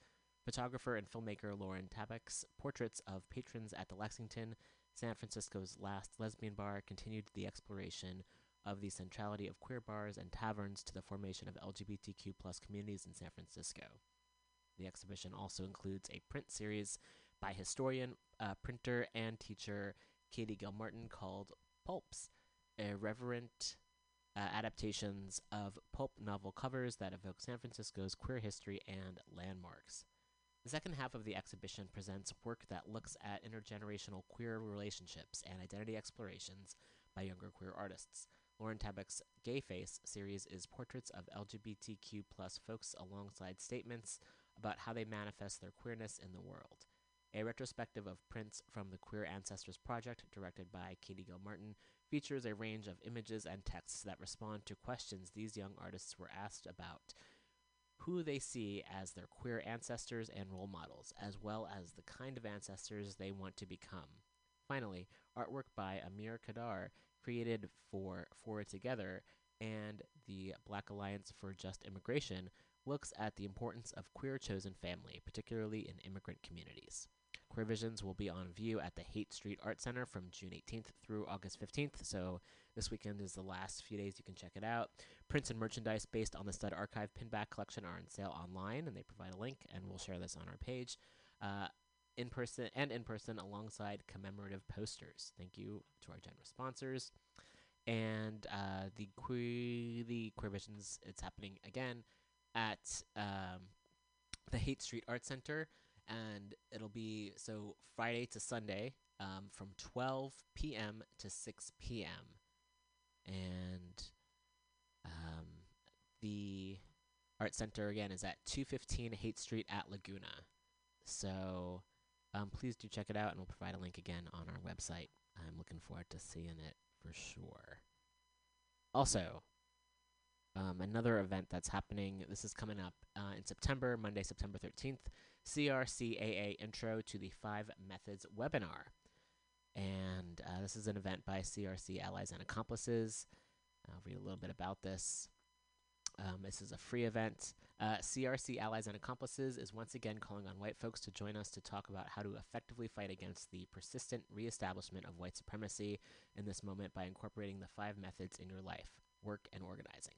Photographer and filmmaker Lauren Tabak's portraits of patrons at the Lexington, San Francisco's last lesbian bar, continued the exploration of the centrality of queer bars and taverns to the formation of LGBTQ plus communities in San Francisco. The exhibition also includes a print series by historian, uh, printer, and teacher Katie Gilmartin called Pulps, irreverent uh, adaptations of pulp novel covers that evoke San Francisco's queer history and landmarks. The second half of the exhibition presents work that looks at intergenerational queer relationships and identity explorations by younger queer artists. Lauren Tabak's Gay Face series is portraits of LGBTQ plus folks alongside statements about how they manifest their queerness in the world. A retrospective of prints from the Queer Ancestors Project, directed by Katie Gilmartin, features a range of images and texts that respond to questions these young artists were asked about who they see as their queer ancestors and role models, as well as the kind of ancestors they want to become. Finally, artwork by Amir Khadar, created for For Together and the Black Alliance for Just Immigration, looks at the importance of queer chosen family, particularly in immigrant communities. Queer Visions will be on view at the Haight Street Art Center from June 18th through August 15th, so this weekend is the last few days you can check it out. Prints and merchandise based on the Stud Archive pinback collection are on sale online, and they provide a link, and we'll share this on our page. Uh, in person and in person alongside commemorative posters. Thank you to our generous sponsors. And uh, the queer the Queer Visions, it's happening again at um, the Haight Street Art Center, and it'll be so Friday to Sunday um, from 12 p.m. to 6 p.m. And um, the art center again is at 215 Haight Street at Laguna. So um, please do check it out, and we'll provide a link again on our website. I'm looking forward to seeing it for sure. Also, um, another event that's happening, this is coming up uh, in September, Monday, September 13th, CRCAA Intro to the Five Methods webinar. And uh, this is an event by CRC Allies and Accomplices. I'll read a little bit about this. Um, this is a free event. Uh, CRC Allies and Accomplices is once again calling on white folks to join us to talk about how to effectively fight against the persistent reestablishment of white supremacy in this moment by incorporating the five methods in your life work and organizing.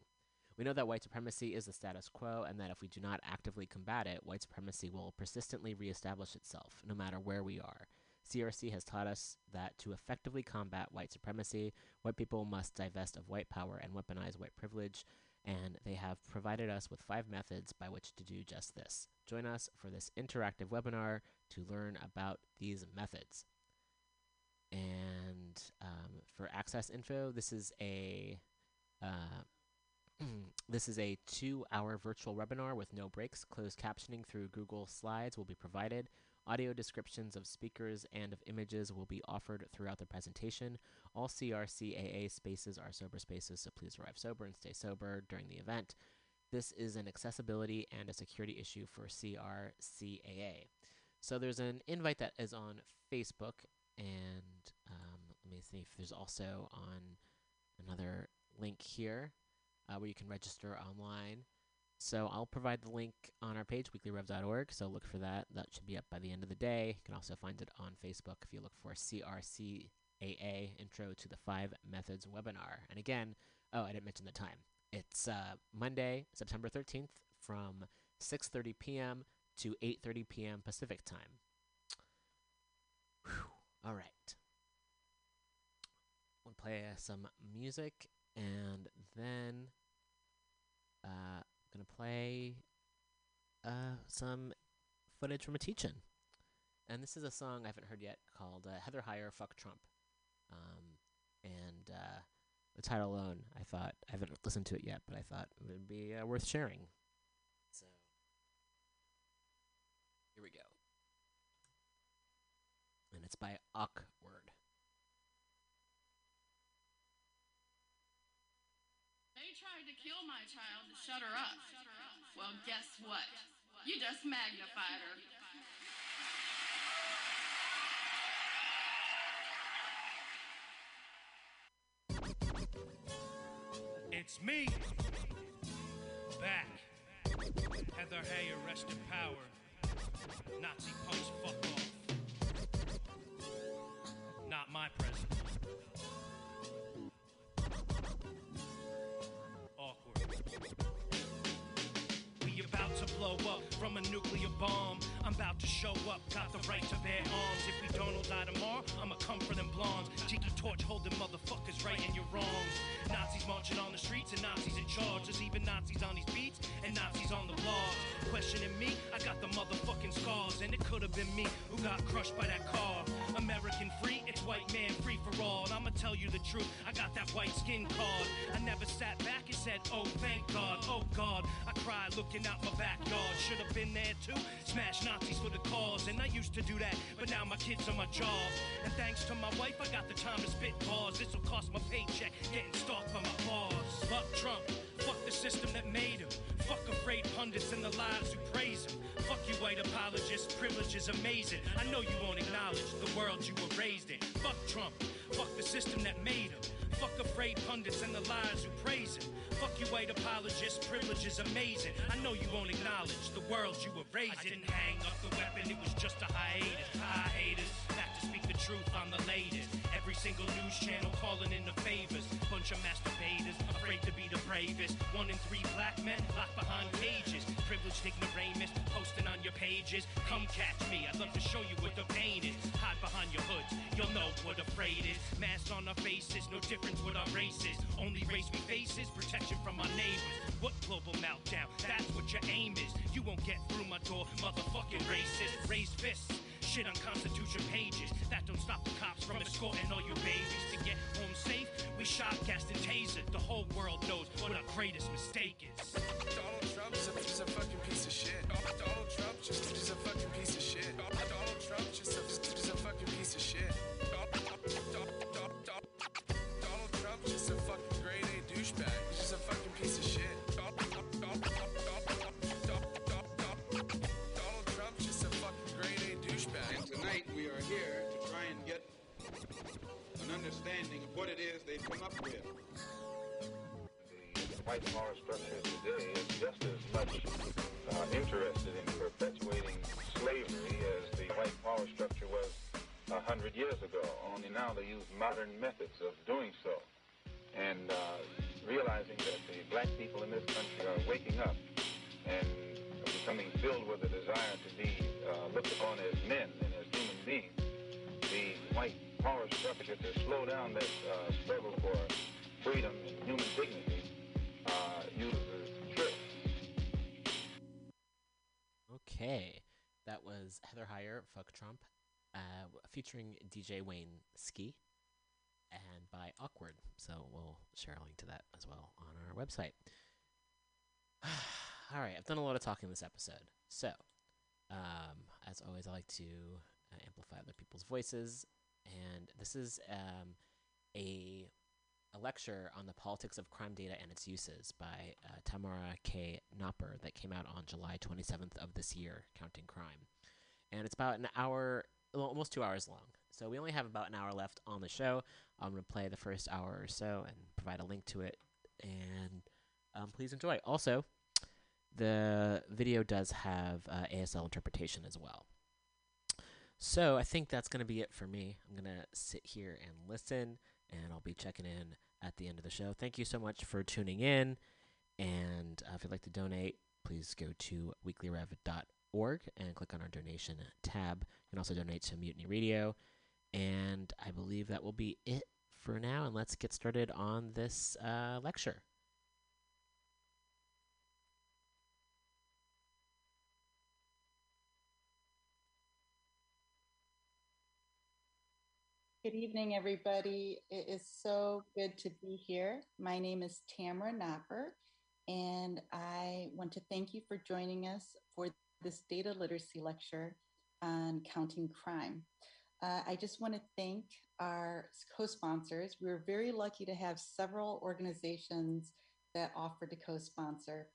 We know that white supremacy is the status quo, and that if we do not actively combat it, white supremacy will persistently reestablish itself, no matter where we are. CRC has taught us that to effectively combat white supremacy, white people must divest of white power and weaponize white privilege and they have provided us with five methods by which to do just this. Join us for this interactive webinar to learn about these methods. And um, for access info, this is a uh, this is a two hour virtual webinar with no breaks. Closed captioning through Google Slides will be provided. Audio descriptions of speakers and of images will be offered throughout the presentation. All CRCAA spaces are sober spaces, so please arrive sober and stay sober during the event. This is an accessibility and a security issue for CRCAA. So there's an invite that is on Facebook, and um, let me see if there's also on another link here uh, where you can register online. So I'll provide the link on our page, weeklyrev.org. So look for that. That should be up by the end of the day. You can also find it on Facebook if you look for CRCAA Intro to the Five Methods webinar. And again, oh, I didn't mention the time. It's uh, Monday, September 13th from 6:30 p.m. to 8:30 p.m. Pacific time. Whew. All right. We'll play uh, some music and then uh, I'm gonna play uh, some footage from a teach-in. And this is a song I haven't heard yet called uh, Heather Heyer Fuck Trump. Um, and uh, the title alone, I thought, I haven't listened to it yet, but I thought it would be uh, worth sharing. So, here we go. And it's by Awkward. They tried to kill my child shut her up. Well, guess what? You just magnified her. It's me. Back. Heather Heyer, rest in power. Nazi punks, fuck off. Not my president. Spring to blow up from a nuclear bomb. I'm about to show up, got the right to bear arms. If we don't all die tomorrow, I'ma come for them blondes. Tiki torch holding motherfuckers right in your wrongs. Nazis marching on the streets and Nazis in charge. There's even Nazis on these beats and Nazis on the blogs. Questioning me, I got the motherfucking scars. And it could have been me who got crushed by that car. American free, it's white man free for all. And I'ma tell you the truth, I got that white skin card. I never sat back and said, oh, thank God, oh God. I cried looking out my backyard. Should have been there too. Smash Nazis for the cause. And I used to do that, but now my kids are my job. And thanks to my wife, I got the time to spit bars. This'll cost my paycheck, getting stalked by my boss. Fuck Trump, fuck the system that made him. Fuck afraid pundits and the lies who praise him. Fuck you white apologists, privilege is amazing. I know you won't acknowledge the world you were raised in. Fuck Trump, fuck the system that made him. Fuck afraid pundits and the lies who praise him. Fuck you white apologists, privilege is amazing. I know you won't acknowledge the world you were raised in. I didn't hang up the weapon, it was just a hiatus. Hiatus, back to speak the truth on the latest. Single news channel calling in the favors. Bunch of masturbators, afraid to be the bravest. One in three black men locked behind cages. Privileged ignoramus, posting on your pages. Come catch me, I'd love to show you what the pain is. Hide behind your hoods, you'll know what afraid is. Masks on our faces, no difference with our races. Only race we face is protection from our neighbors. What global meltdown? That's what your aim is. You won't get through my door, motherfucking racist. Raise fists. Shit on Constitution pages. That don't stop the cops from escorting all you babies to get home safe. We shot, gassed, and tasered. The whole world knows what our greatest mistake is. Donald Trump is a, a fucking piece of shit. Donald Trump just is a fucking piece of shit. Donald Trump just a, just up with. The white power structure today is just as much uh, interested in perpetuating slavery as the white power structure was a hundred years ago. Only now they use modern methods of doing so. And uh, realizing that the black people in this country are waking up and becoming filled with a desire to be uh, looked upon as men and as human beings, the white power structure to slow down that uh, struggle for freedom and human dignity uh, uses. Okay, that was Heather Heyer, Fuck Trump, uh, featuring DJ Wayne Ski, and by Awkward. So we'll share a link to that as well on our website. All right, I've done a lot of talking this episode. So, um, as always, I like to uh, amplify other people's voices, and this is um, a a lecture on the politics of crime data and its uses by uh, Tamara K. Nopper that came out on July 27th of this year, Counting Crime. And it's about an hour, almost two hours long. So we only have about an hour left on the show. I'm going to play the first hour or so and provide a link to it. And um, please enjoy. Also, the video does have uh, ASL interpretation as well. So I think that's going to be it for me. I'm going to sit here and listen and I'll be checking in at the end of the show. Thank you so much for tuning in. And uh, if you'd like to donate, please go to weeklyrev.org and click on our donation tab. You can also donate to Mutiny Radio. And I believe that will be it for now. And let's get started on this uh, lecture. Good evening, everybody. It is so good to be here. My name is Tamara Nopper, and I want to thank you for joining us for this data literacy lecture on counting crime. Uh, I just want to thank our co-sponsors. We were very lucky to have several organizations that offered to co-sponsor.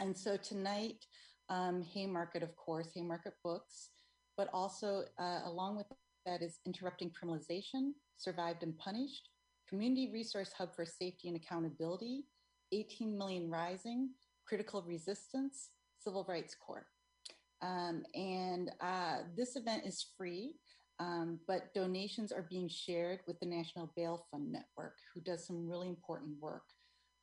And so tonight, um, Haymarket, of course, Haymarket Books, but also uh, along with that is Interrupting Criminalization, Survived and Punished, Community Resource Hub for Safety and Accountability, 18 Million Rising, Critical Resistance, Civil Rights Corps. Um, and uh, this event is free, um, but donations are being shared with the National Bail Fund Network, who does some really important work.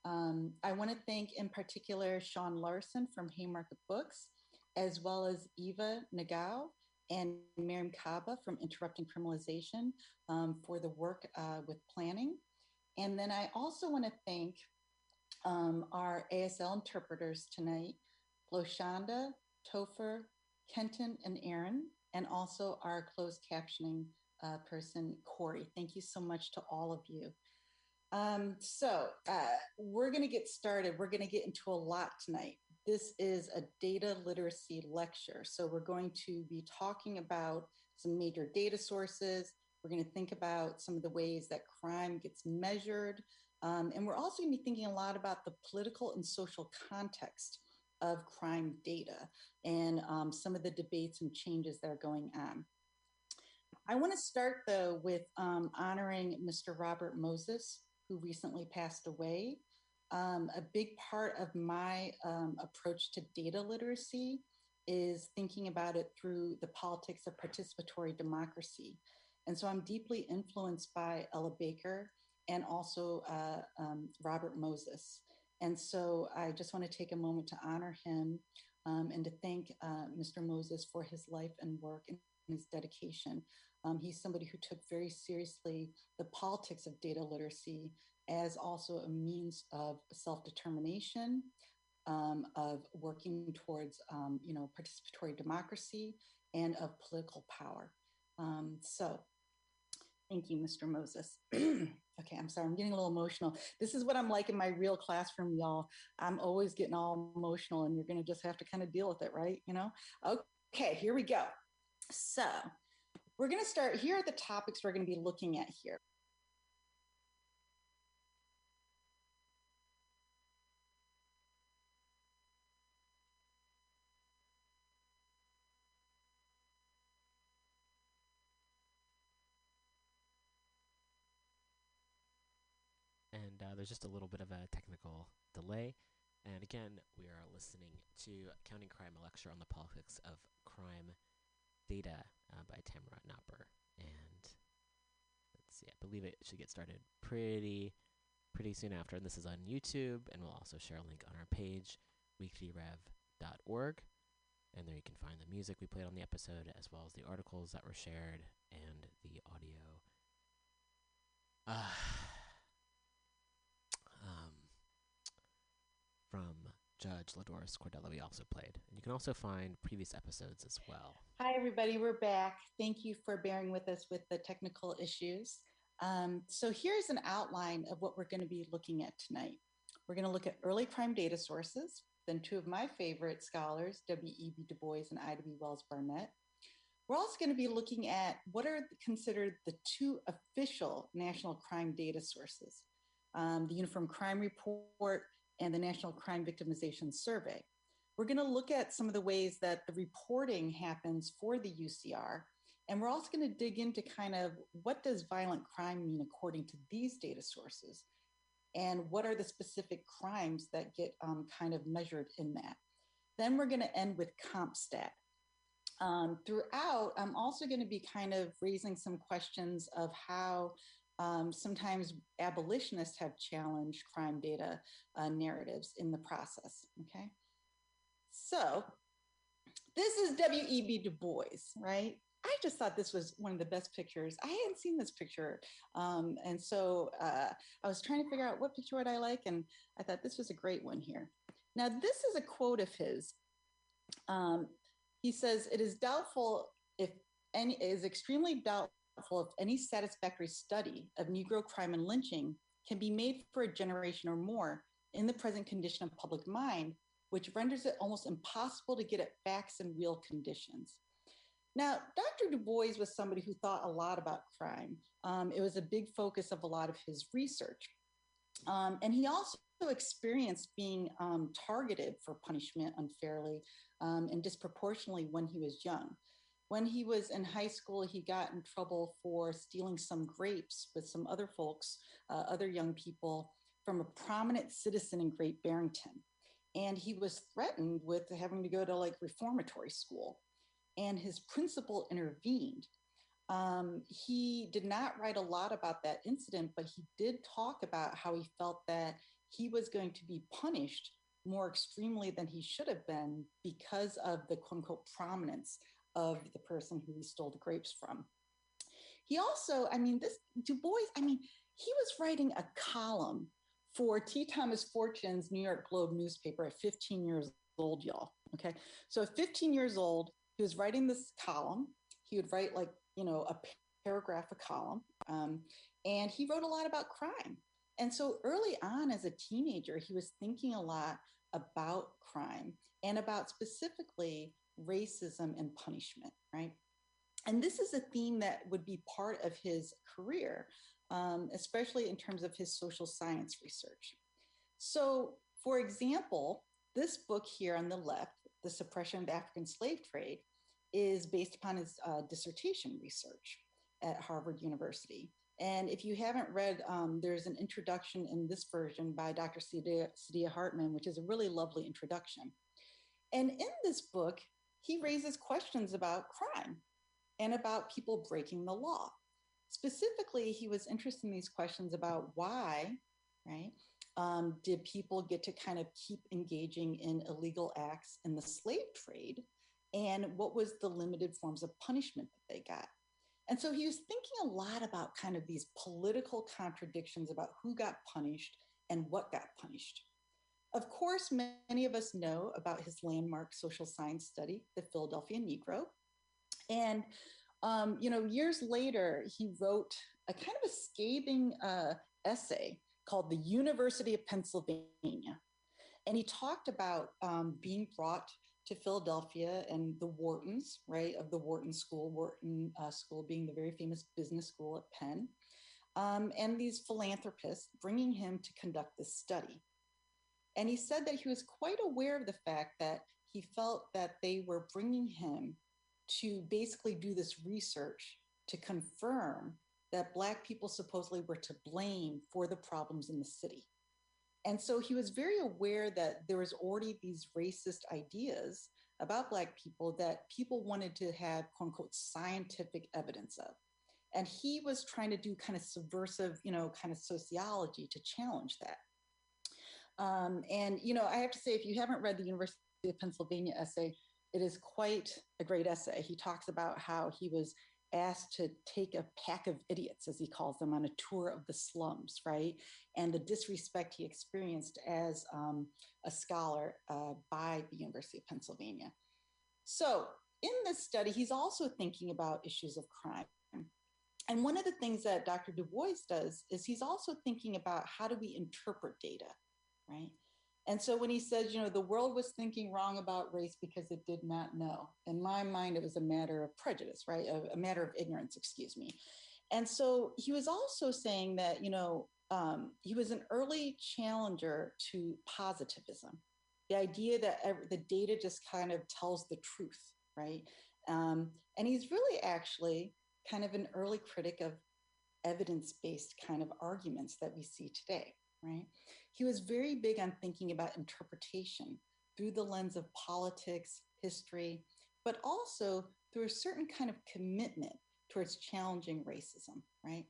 Um, I want to thank in particular Sean Larson from Haymarket Books, as well as Eva Nagao and Mariame Kaba from Interrupting Criminalization um, for the work uh, with planning. And then I also want to thank um, our ASL interpreters tonight, Floshanda, Topher, Kenton, and Aaron, and also our closed captioning uh, person, Corey. Thank you so much to all of you. Um, so uh, we're going to get started. We're going to get into a lot tonight. This is a data literacy lecture. So we're going to be talking about some major data sources. We're going to think about some of the ways that crime gets measured. Um, and we're also going to be thinking a lot about the political and social context of crime data and um, some of the debates and changes that are going on. I want to start though with um, honoring Mr. Robert Moses, who recently passed away. Um, a big part of my um, approach to data literacy is thinking about it through the politics of participatory democracy. And so I'm deeply influenced by Ella Baker and also uh, um, Robert Moses. And so I just want to take a moment to honor him um, and to thank uh, Mr. Moses for his life and work and his dedication. Um, he's somebody who took very seriously the politics of data literacy as also a means of self-determination, um, of working towards, um, you know, participatory democracy and of political power. Um, so thank you, Mr. Moses. okay, I'm sorry, I'm getting a little emotional. This is what I'm like in my real classroom, y'all. I'm always getting all emotional and you're gonna just have to kind of deal with it, right? You know? Okay, here we go. So we're gonna start, here are the topics we're gonna be looking at here. and uh, there's just a little bit of a technical delay. And again, we are listening to Counting Crime, a lecture on the politics of crime data uh, by Tamara Nopper. And let's see, I believe it should get started pretty, pretty soon after. And this is on YouTube, and we'll also share a link on our page, weeklyrev.org. And there you can find the music we played on the episode, as well as the articles that were shared and the audio. Uh, from Judge LaDoris Cordella we also played. And you can also find previous episodes as well. Hi, everybody. We're back. Thank you for bearing with us with the technical issues. Um, so here's an outline of what we're going to be looking at tonight. We're going to look at early crime data sources. then two of my favorite scholars, W.E.B. Du Bois and Ida B. Wells Barnett. We're also going to be looking at what are considered the two official national crime data sources um, the Uniform Crime Report and the National Crime Victimization Survey. We're going to look at some of the ways that the reporting happens for the UCR. And we're also going to dig into kind of what does violent crime mean according to these data sources? And what are the specific crimes that get um, kind of measured in that? Then we're going to end with CompStat. Um, throughout, I'm also going to be kind of raising some questions of how um, sometimes abolitionists have challenged crime data uh, narratives in the process. Okay. So this is W.E.B. Du Bois, right? I just thought this was one of the best pictures. I hadn't seen this picture. Um, and so uh, I was trying to figure out what picture would I like. And I thought this was a great one here. Now, this is a quote of his. Um, he says, It is doubtful if any, is extremely doubtful if any satisfactory study of Negro crime and lynching can be made for a generation or more in the present condition of public mind which renders it almost impossible to get at facts and real conditions. Now, Dr. Du Bois was somebody who thought a lot about crime. Um, it was a big focus of a lot of his research. Um, and he also experienced being um, targeted for punishment unfairly um, and disproportionately when he was young. When he was in high school, he got in trouble for stealing some grapes with some other folks, uh, other young people, from a prominent citizen in Great Barrington. And he was threatened with having to go to like reformatory school. And his principal intervened. Um, he did not write a lot about that incident but he did talk about how he felt that he was going to be punished more extremely than he should have been because of the quote unquote prominence of the person who he stole the grapes from he also i mean this du bois i mean he was writing a column for T. Thomas Fortune's New York Globe newspaper at 15 years old, y'all. Okay. So at 15 years old, he was writing this column. He would write like, you know, a paragraph a column. Um, and he wrote a lot about crime. And so early on as a teenager, he was thinking a lot about crime and about specifically racism and punishment, right? And this is a theme that would be part of his career um, especially in terms of his social science research. So, for example, this book here on the left, The Suppression of the African Slave Trade, is based upon his uh, dissertation research at Harvard University. And if you haven't read, um, there's an introduction in this version by Dr. Saidiya Hartman, which is a really lovely introduction. And in this book, he raises questions about crime and about people breaking the law. Specifically, he was interested in these questions about why, right? Um, did people get to kind of keep engaging in illegal acts in the slave trade? And what was the limited forms of punishment that they got? And so he was thinking a lot about kind of these political contradictions about who got punished and what got punished. Of course, many of us know about his landmark social science study, the Philadelphia Negro. And um, you know, years later, he wrote a kind of a scathing uh, essay called The University of Pennsylvania. And he talked about um, being brought to Philadelphia and the Whartons, right, of the Wharton School, Wharton uh, School being the very famous business school at Penn, um, and these philanthropists bringing him to conduct this study. And he said that he was quite aware of the fact that he felt that they were bringing him to basically do this research to confirm that Black people supposedly were to blame for the problems in the city. And so he was very aware that there was already these racist ideas about Black people that people wanted to have, quote unquote, scientific evidence of. And he was trying to do kind of subversive, you know, kind of sociology to challenge that. Um, and, you know, I have to say, if you haven't read the University of Pennsylvania essay, it is quite a great essay. He talks about how he was asked to take a pack of idiots, as he calls them, on a tour of the slums, right? And the disrespect he experienced as um, a scholar uh, by the University of Pennsylvania. So, in this study, he's also thinking about issues of crime. And one of the things that Dr. Du Bois does is he's also thinking about how do we interpret data, right? And so when he says, you know, the world was thinking wrong about race because it did not know, in my mind, it was a matter of prejudice, right? A, a matter of ignorance, excuse me. And so he was also saying that, you know, um, he was an early challenger to positivism, the idea that ev- the data just kind of tells the truth, right? Um, and he's really actually kind of an early critic of evidence based kind of arguments that we see today, right? He was very big on thinking about interpretation through the lens of politics, history, but also through a certain kind of commitment towards challenging racism, right?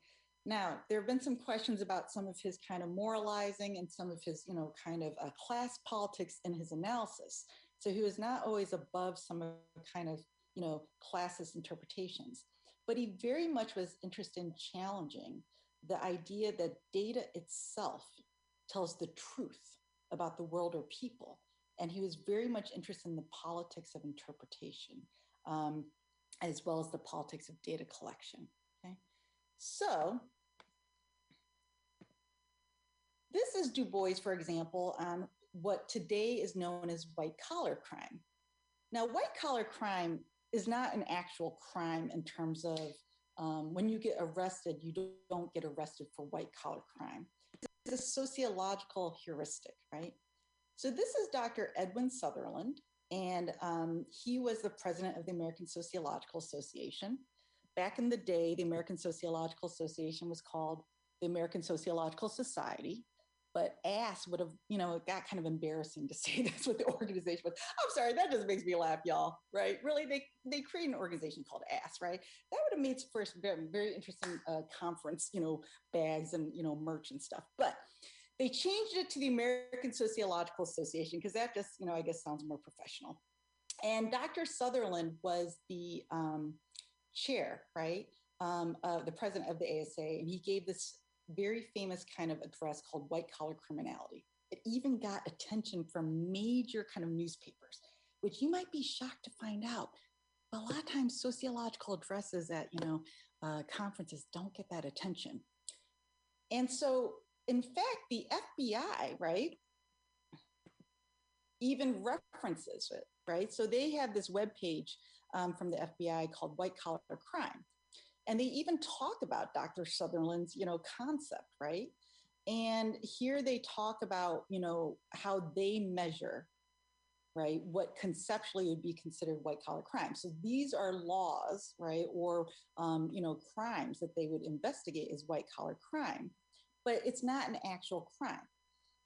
Now, there have been some questions about some of his kind of moralizing and some of his, you know, kind of uh, class politics in his analysis. So he was not always above some of kind of, you know, classist interpretations, but he very much was interested in challenging the idea that data itself tells the truth about the world or people. And he was very much interested in the politics of interpretation, um, as well as the politics of data collection. Okay. So this is Du Bois, for example, on what today is known as white collar crime. Now, white collar crime is not an actual crime in terms of um, when you get arrested, you don't get arrested for white collar crime. A sociological heuristic, right? So, this is Dr. Edwin Sutherland, and um, he was the president of the American Sociological Association. Back in the day, the American Sociological Association was called the American Sociological Society but ass would have, you know, it got kind of embarrassing to say that's what the organization was. I'm sorry, that just makes me laugh, y'all. Right? Really, they they create an organization called ass, right? That would have made for a very, very interesting uh, conference, you know, bags and you know merch and stuff. But they changed it to the American Sociological Association because that just, you know, I guess sounds more professional. And Dr. Sutherland was the um, chair, right? Um, uh, the president of the ASA, and he gave this very famous kind of address called White Collar Criminality. It even got attention from major kind of newspapers, which you might be shocked to find out. A lot of times, sociological addresses at you know uh, conferences don't get that attention. And so, in fact, the FBI, right, even references it, right? So they have this web page um, from the FBI called White Collar Crime, and they even talk about Dr. Sutherland's, you know, concept, right? And here they talk about, you know, how they measure, right, what conceptually would be considered white collar crime. So these are laws, right, or, um, you know, crimes that they would investigate as white collar crime, but it's not an actual crime.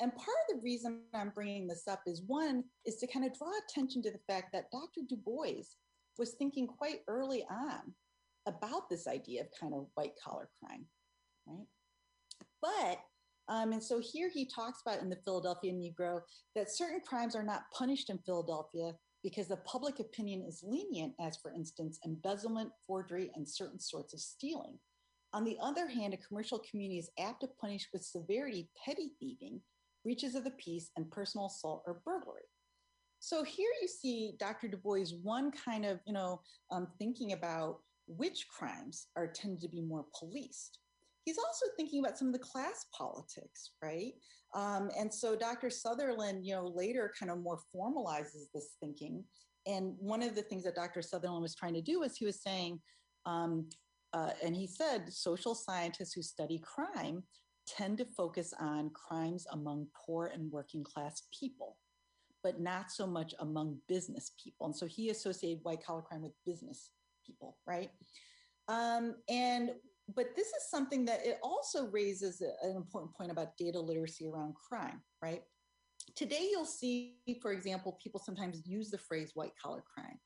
And part of the reason I'm bringing this up is one, is to kind of draw attention to the fact that Dr. Du Bois was thinking quite early on about this idea of kind of white collar crime, right? But um, and so here he talks about in the Philadelphia Negro that certain crimes are not punished in Philadelphia because the public opinion is lenient, as for instance, embezzlement, forgery, and certain sorts of stealing. On the other hand, a commercial community is apt to punish with severity petty thieving, breaches of the peace, and personal assault or burglary. So here you see Dr. Du Bois, one kind of, you know, um, thinking about which crimes are tended to be more policed. He's also thinking about some of the class politics, right? Um, and so Dr. Sutherland, you know, later kind of more formalizes this thinking. And one of the things that Dr. Sutherland was trying to do was he was saying, um, uh, and he said, social scientists who study crime tend to focus on crimes among poor and working class people, but not so much among business people. And so he associated white collar crime with business people, right? Um, and but this is something that it also raises an important point about data literacy around crime, right? Today, you'll see, for example, people sometimes use the phrase white collar crime,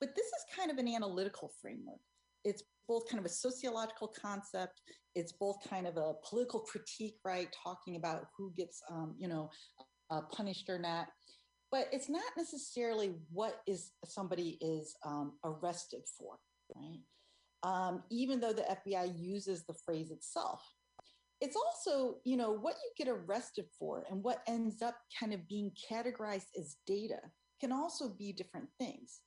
but this is kind of an analytical framework. It's both kind of a sociological concept, it's both kind of a political critique, right? Talking about who gets, um, you know, uh, punished or not but it's not necessarily what is somebody is um, arrested for, right? Um, even though the FBI uses the phrase itself. It's also, you know, what you get arrested for and what ends up kind of being categorized as data can also be different things.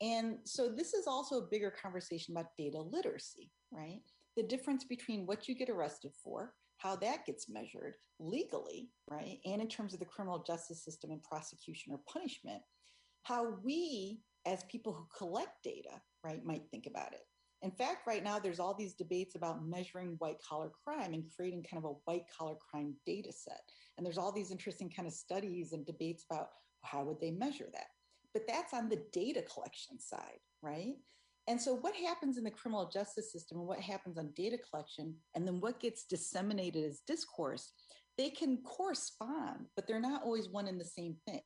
And so this is also a bigger conversation about data literacy, right? The difference between what you get arrested for, how that gets measured legally, right? And in terms of the criminal justice system and prosecution or punishment, how we as people who collect data, right, might think about it. In fact, right now there's all these debates about measuring white collar crime and creating kind of a white collar crime data set. And there's all these interesting kind of studies and debates about how would they measure that. But that's on the data collection side, right? And so what happens in the criminal justice system and what happens on data collection and then what gets disseminated as discourse, they can correspond, but they're not always one and the same thing.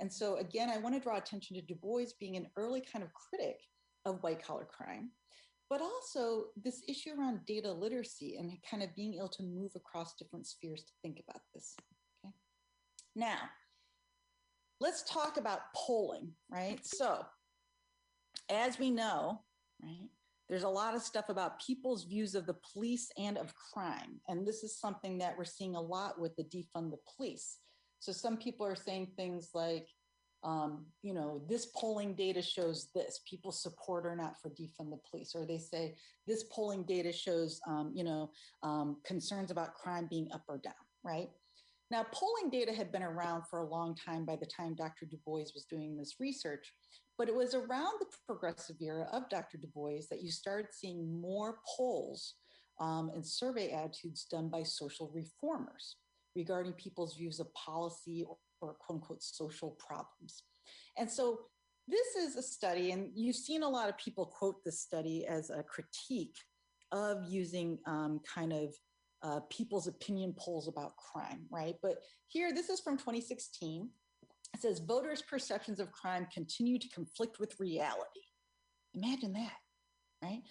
And so again, I want to draw attention to Du Bois being an early kind of critic of white collar crime but also this issue around data literacy and kind of being able to move across different spheres to think about this. Okay. Now, let's talk about polling, right? So, as we know, right, there's a lot of stuff about people's views of the police and of crime. And this is something that we're seeing a lot with the defund the police. So, some people are saying things like, um, you know, this polling data shows this, people support or not for defund the police, or they say this polling data shows, um, you know, um, concerns about crime being up or down, right? Now, polling data had been around for a long time by the time Dr. Du Bois was doing this research, but it was around the progressive era of Dr. Du Bois that you started seeing more polls um, and survey attitudes done by social reformers regarding people's views of policy or or quote unquote social problems. And so this is a study, and you've seen a lot of people quote this study as a critique of using um, kind of uh, people's opinion polls about crime, right? But here, this is from 2016. It says voters' perceptions of crime continue to conflict with reality. Imagine that, right?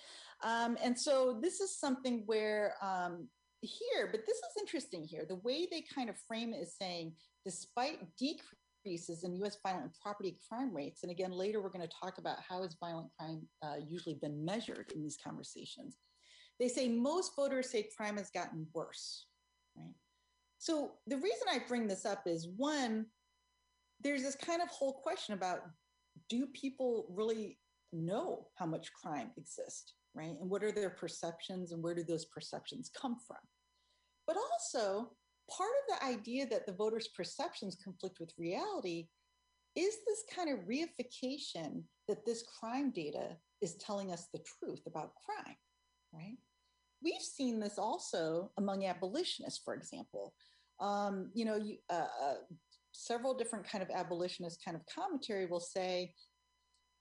Um, and so this is something where um, here, but this is interesting here. The way they kind of frame it is saying despite decreases in US violent property crime rates, and again, later we're going to talk about how has violent crime uh, usually been measured in these conversations. They say most voters say crime has gotten worse, right? So the reason I bring this up is one, there's this kind of whole question about do people really know how much crime exists, right? And what are their perceptions and where do those perceptions come from? But also, part of the idea that the voters' perceptions conflict with reality is this kind of reification that this crime data is telling us the truth about crime, right? We've seen this also among abolitionists, for example. Um, you know, you, uh, uh, several different kind of abolitionist kind of commentary will say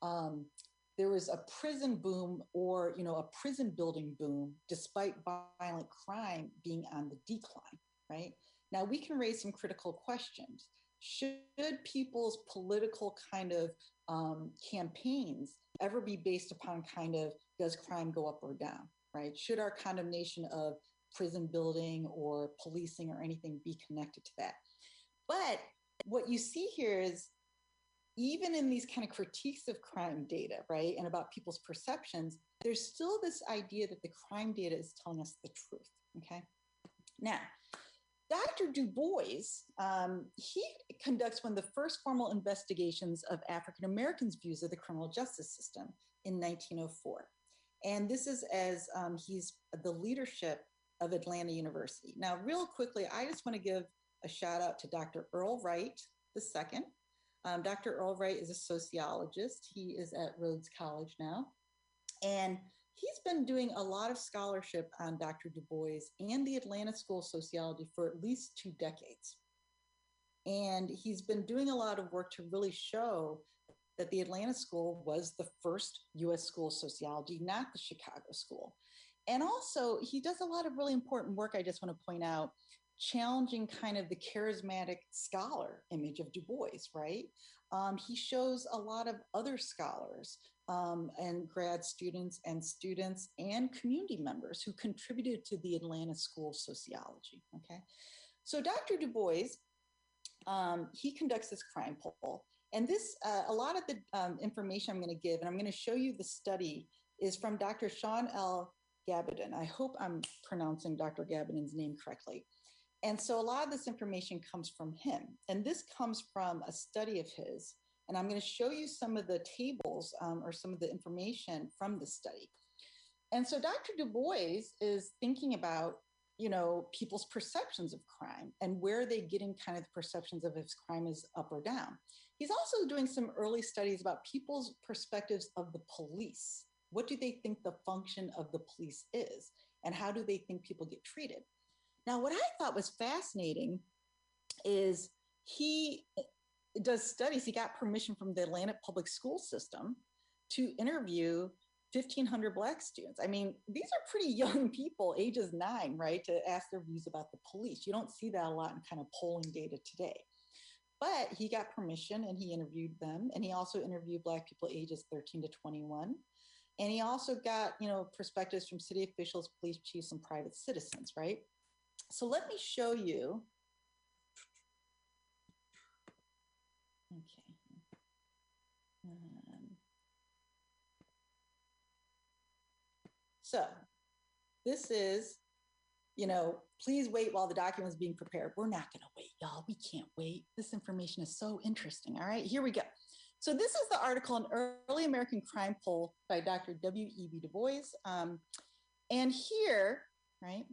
um, there was a prison boom or you know a prison building boom despite violent crime being on the decline right? Now we can raise some critical questions. Should people's political kind of um, campaigns ever be based upon kind of does crime go up or down, right? Should our condemnation of prison building or policing or anything be connected to that? But what you see here is even in these kind of critiques of crime data, right, and about people's perceptions, there's still this idea that the crime data is telling us the truth. Okay. Now, Dr. Du Bois, um, he conducts one of the first formal investigations of African Americans' views of the criminal justice system in 1904. And this is as um, he's the leadership of Atlanta University. Now, real quickly, I just want to give a shout out to Dr. Earl Wright II. Um, Dr. Earl Wright is a sociologist. He is at Rhodes College now. And he's been doing a lot of scholarship on Dr. Du Bois and the Atlanta School of Sociology for at least two decades. And he's been doing a lot of work to really show that the Atlanta School was the first US school of sociology, not the Chicago School. And also, he does a lot of really important work, I just want to point out, challenging kind of the charismatic scholar image of Du Bois, right? Um, he shows a lot of other scholars um, and grad students and students and community members who contributed to the Atlanta School of Sociology. Okay, so Dr. Du Bois, um, he conducts this crime poll, and this uh, a lot of the um, information I'm going to give, and I'm going to show you the study is from Dr. Shaun L. Gabbidon. I hope I'm pronouncing Dr. Gabbidon's name correctly. And so a lot of this information comes from him, and this comes from a study of his and I'm going to show you some of the tables um, or some of the information from the study. And so Dr. Du Bois is thinking about you know, people's perceptions of crime and where are they getting kind of the perceptions of if crime is up or down. He's also doing some early studies about people's perspectives of the police. What do they think the function of the police is? And how do they think people get treated? Now, what I thought was fascinating is he does studies. He got permission from the Atlanta public school system to interview 1,500 Black students. I mean, these are pretty young people, ages nine, right, to ask their views about the police. You don't see that a lot in kind of polling data today. But he got permission and he interviewed them. And he also interviewed Black people ages 13 to 21. And he also got, you know, perspectives from city officials, police chiefs, and private citizens, right? So let me show you. Okay. Um, so this is, you know, please wait while the document is being prepared. We're not going to wait, y'all. We can't wait. This information is so interesting. All right, here we go. So this is the article, An Early American Crime Poll by Dr. W.E.B. Du Bois. Um, and here, right,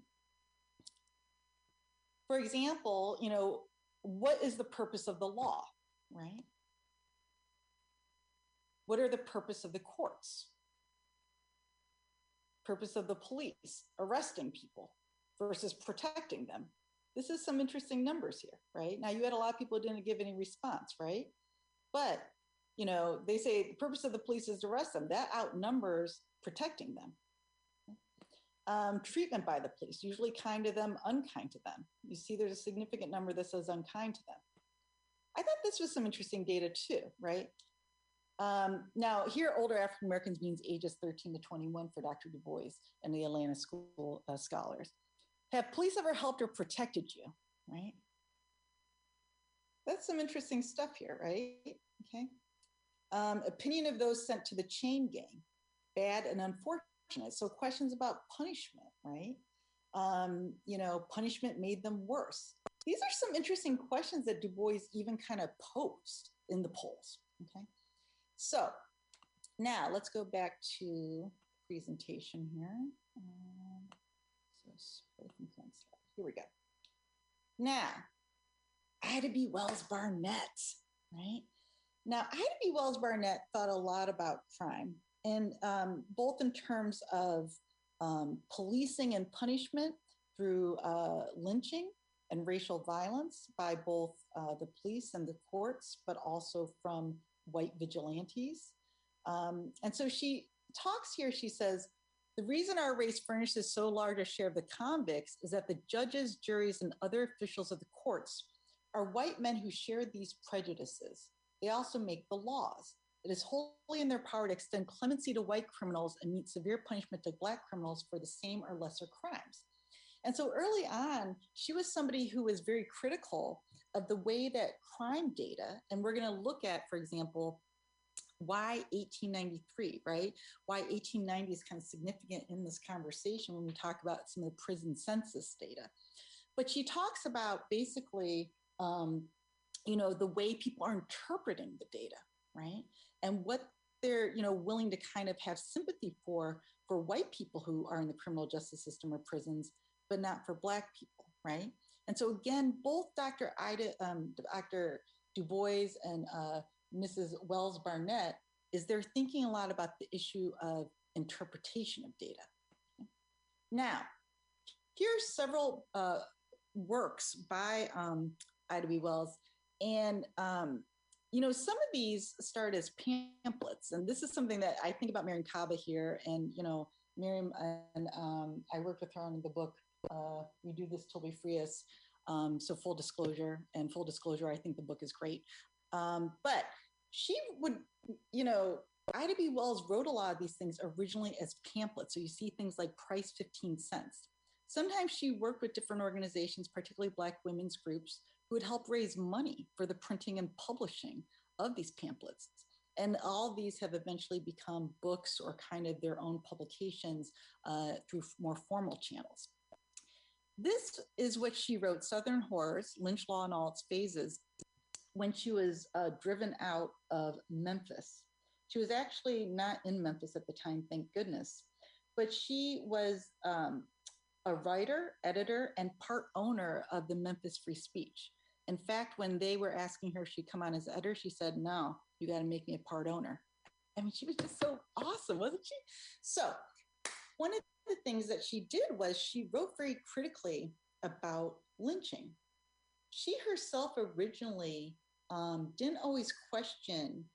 for example, you know, what is the purpose of the law, right? What are the purpose of the courts? Purpose of the police, arresting people versus protecting them. This is some interesting numbers here, right? Now you had a lot of people didn't give any response, right? But you know, they say the purpose of the police is to arrest them. That outnumbers protecting them. Um, treatment by the police, usually kind to them, unkind to them. You see, there's a significant number that says unkind to them. I thought this was some interesting data too, right? Um, now, here, older African Americans means ages 13 to 21 for Dr. Du Bois and the Atlanta School uh, scholars. Have police ever helped or protected you, right? That's some interesting stuff here, right? Okay. Um, opinion of those sent to the chain gang, bad and unfortunate. So questions about punishment, right? Um, you know, punishment made them worse. These are some interesting questions that Du Bois even kind of posed in the polls. Okay. So now let's go back to presentation here. Um, here we go. Now, Ida B. Wells Barnett, right? Now, Ida B. Wells Barnett thought a lot about crime, and um, both in terms of um, policing and punishment through uh, lynching and racial violence by both uh, the police and the courts, but also from white vigilantes. Um, and so she talks here, she says, the reason our race furnishes so large a share of the convicts is that the judges, juries, and other officials of the courts are white men who share these prejudices. They also make the laws. It is wholly in their power to extend clemency to white criminals and meet severe punishment to Black criminals for the same or lesser crimes. And so early on, she was somebody who was very critical of the way that crime data, and we're going to look at, for example, why 1893, right? Why 1890 is kind of significant in this conversation when we talk about some of the prison census data. But she talks about basically um, you know the way people are interpreting the data right? And what they're you know willing to kind of have sympathy for for white people who are in the criminal justice system or prisons but not for black people right? And so again both dr ida um, dr du bois and uh, mrs wells barnett is they're thinking a lot about the issue of interpretation of data. Now here's several uh, works by um, ida b. Wells and, um, you know, some of these start as pamphlets. And this is something that I think about Mariame Kaba here. And, you know, Mariame and um, I worked with her on the book, uh, We Do This Till We Free Us. Um, so full disclosure and full disclosure, I think the book is great. Um, but she would, you know, Ida B. Wells wrote a lot of these things originally as pamphlets. So you see things like price 15 cents. Sometimes she worked with different organizations, particularly Black women's groups, who would help raise money for the printing and publishing of these pamphlets. And all these have eventually become books or kind of their own publications uh, through more formal channels. This is what she wrote, Southern Horrors, Lynch Law in All Its Phases, when she was uh, driven out of Memphis. She was actually not in Memphis at the time, thank goodness, but she was um, a writer, editor, and part owner of the Memphis Free Speech. In fact, when they were asking her if she'd come on as editor, she said, No, you got to make me a part owner. I mean, she was just so awesome, wasn't she? So, one of the things that she did was she wrote very critically about lynching. She herself originally um, didn't always question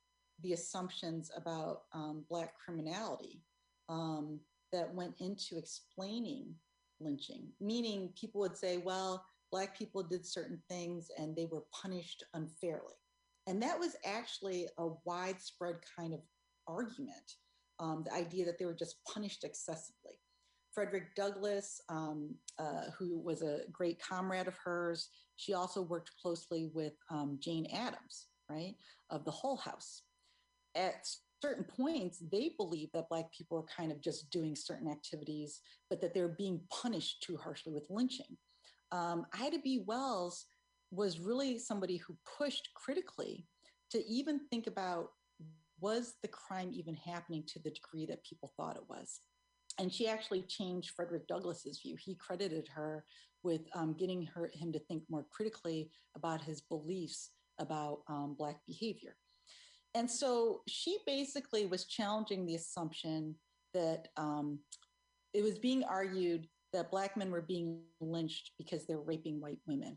the assumptions about um, Black criminality um, that went into explaining lynching, meaning people would say, well, Black people did certain things and they were punished unfairly. And that was actually a widespread kind of argument um, the idea that they were just punished excessively. Frederick Douglass, um, uh, who was a great comrade of hers, she also worked closely with um, Jane Addams, right, of the Hull House. At certain points, they believed that Black people were kind of just doing certain activities, but that they were being punished too harshly with lynching. Um, Ida B. Wells was really somebody who pushed critically to even think about was the crime even happening to the degree that people thought it was? And she actually changed Frederick Douglass's view. He credited her with um, getting her him to think more critically about his beliefs about um, Black behavior. And so she basically was challenging the assumption that um, it was being argued that Black men were being lynched because they're raping white women.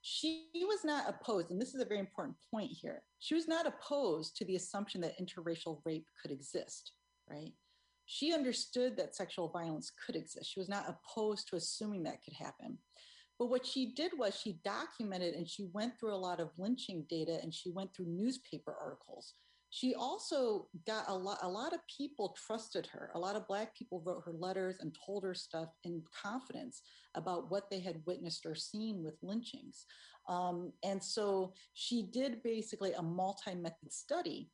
She was not opposed, and this is a very important point here. She was not opposed to the assumption that interracial rape could exist, right? She understood that sexual violence could exist. She was not opposed to assuming that could happen. But what she did was she documented and she went through a lot of lynching data and she went through newspaper articles. She also got a lot, a lot of people trusted her. A lot of Black people wrote her letters and told her stuff in confidence about what they had witnessed or seen with lynchings. Um, and so she did basically a multi method study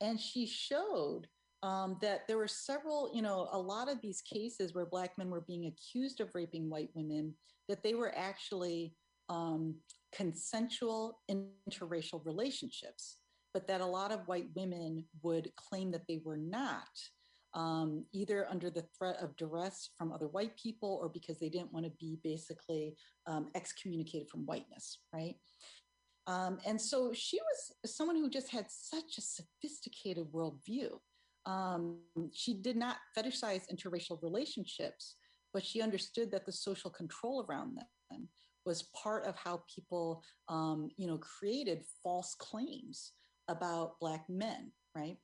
and she showed um, that there were several, you know, a lot of these cases where Black men were being accused of raping white women, that they were actually um, consensual interracial relationships, but that a lot of white women would claim that they were not. Um, either under the threat of duress from other white people or because they didn't want to be basically um, excommunicated from whiteness, right? Um, and so she was someone who just had such a sophisticated worldview. Um, she did not fetishize interracial relationships, but she understood that the social control around them was part of how people, um, you know, created false claims about Black men, right?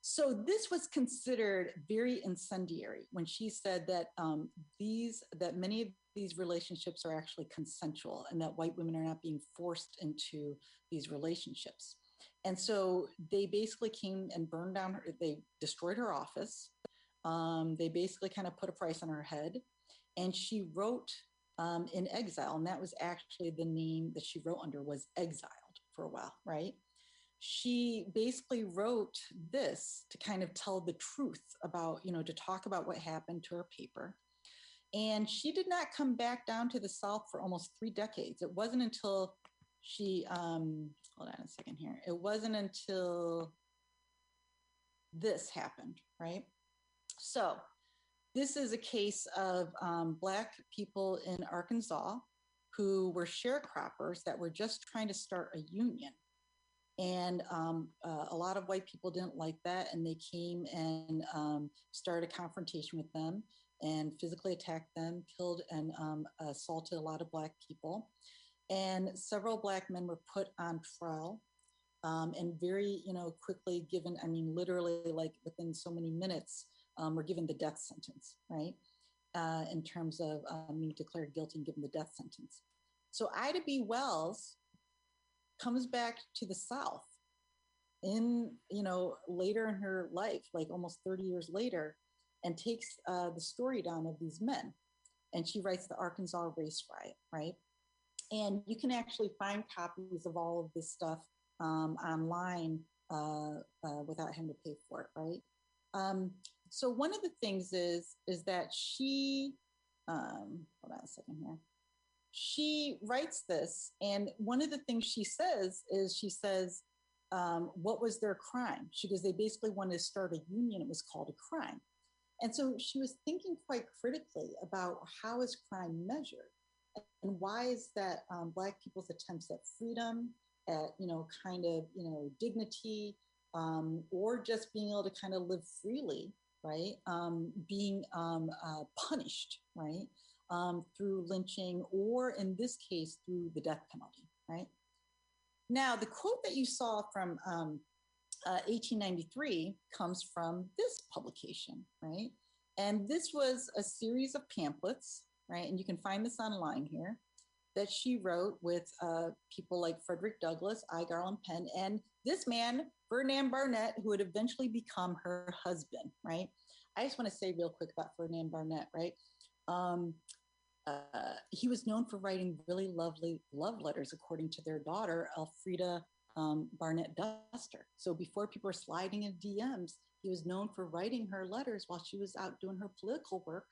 So this was considered very incendiary when she said that um, these that many of these relationships are actually consensual and that white women are not being forced into these relationships. And so they basically came and burned down her, they destroyed her office. Um, they basically kind of put a price on her head. And she wrote um, in exile. And that was actually the name that she wrote under was exiled for a while, right? She basically wrote this to kind of tell the truth about, you know, to talk about what happened to her paper. And she did not come back down to the South for almost three decades. It wasn't until she um, hold on a second here. It wasn't until this happened, right? So this is a case of um, Black people in Arkansas who were sharecroppers that were just trying to start a union. And um, uh, a lot of white people didn't like that, and they came and um, started a confrontation with them and physically attacked them, killed and um, assaulted a lot of Black people. And several black men were put on trial um, and very you know quickly given i mean literally like within so many minutes um, were given the death sentence right? Uh, in terms of um, being declared guilty and given the death sentence. So ida b. Wells comes back to the south in you know later in her life like almost 30 years later and takes uh, the story down of these men and she writes the arkansas race riot right and you can actually find copies of all of this stuff um, online uh, uh, without having to pay for it, right? Um, so one of the things is is that she, um, hold on a second here. She writes this, and one of the things she says is she says, um, "What was their crime?" She goes, "They basically wanted to start a union. It was called a crime." And so she was thinking quite critically about how is crime measured and why is that um, Black people's attempts at freedom, at, you know, kind of, you know, dignity, um, or just being able to kind of live freely, right, um, being um, uh, punished, right, um, through lynching, or in this case, through the death penalty, right? Now, the quote that you saw from um, uh, 1893 comes from this publication, right? And this was a series of pamphlets, right? And you can find this online here that she wrote with uh, people like Frederick Douglass, I. Garland Penn, and this man, Ferdinand Barnett, who would eventually become her husband, right? I just want to say real quick about Ferdinand Barnett, right? Um, uh, he was known for writing really lovely love letters, according to their daughter, Alfreda um, Barnett Duster. So before people were sliding in DMs, he was known for writing her letters while she was out doing her political work.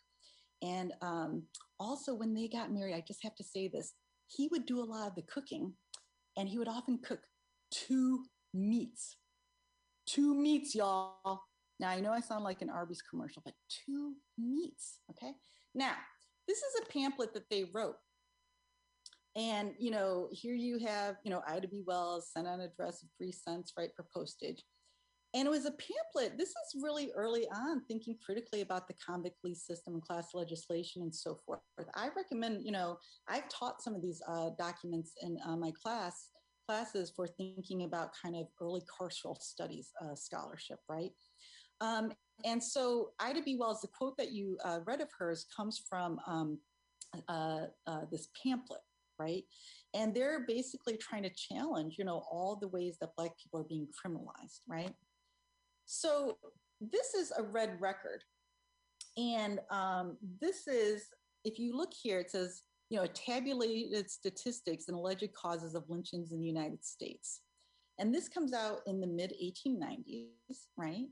And um, also, when they got married, I just have to say this he would do a lot of the cooking, and he would often cook two meats. Two meats, y'all. Now, I know I sound like an Arby's commercial, but two meats, okay? Now, this is a pamphlet that they wrote and, you know, here you have, you know, Ida B. Wells sent an address of three cents, right, for postage. And it was a pamphlet. This is really early on thinking critically about the convict lease system and class legislation and so forth. I recommend, you know, I've taught some of these uh, documents in uh, my class classes for thinking about kind of early carceral studies uh, scholarship, right? Um, and so Ida B. Wells, the quote that you uh, read of hers comes from um, uh, uh, this pamphlet right? And they're basically trying to challenge, you know, all the ways that Black people are being criminalized, right? So this is a red record. And um, this is, if you look here, it says, you know, tabulated statistics and alleged causes of lynchings in the United States. And this comes out in the mid 1890s, right?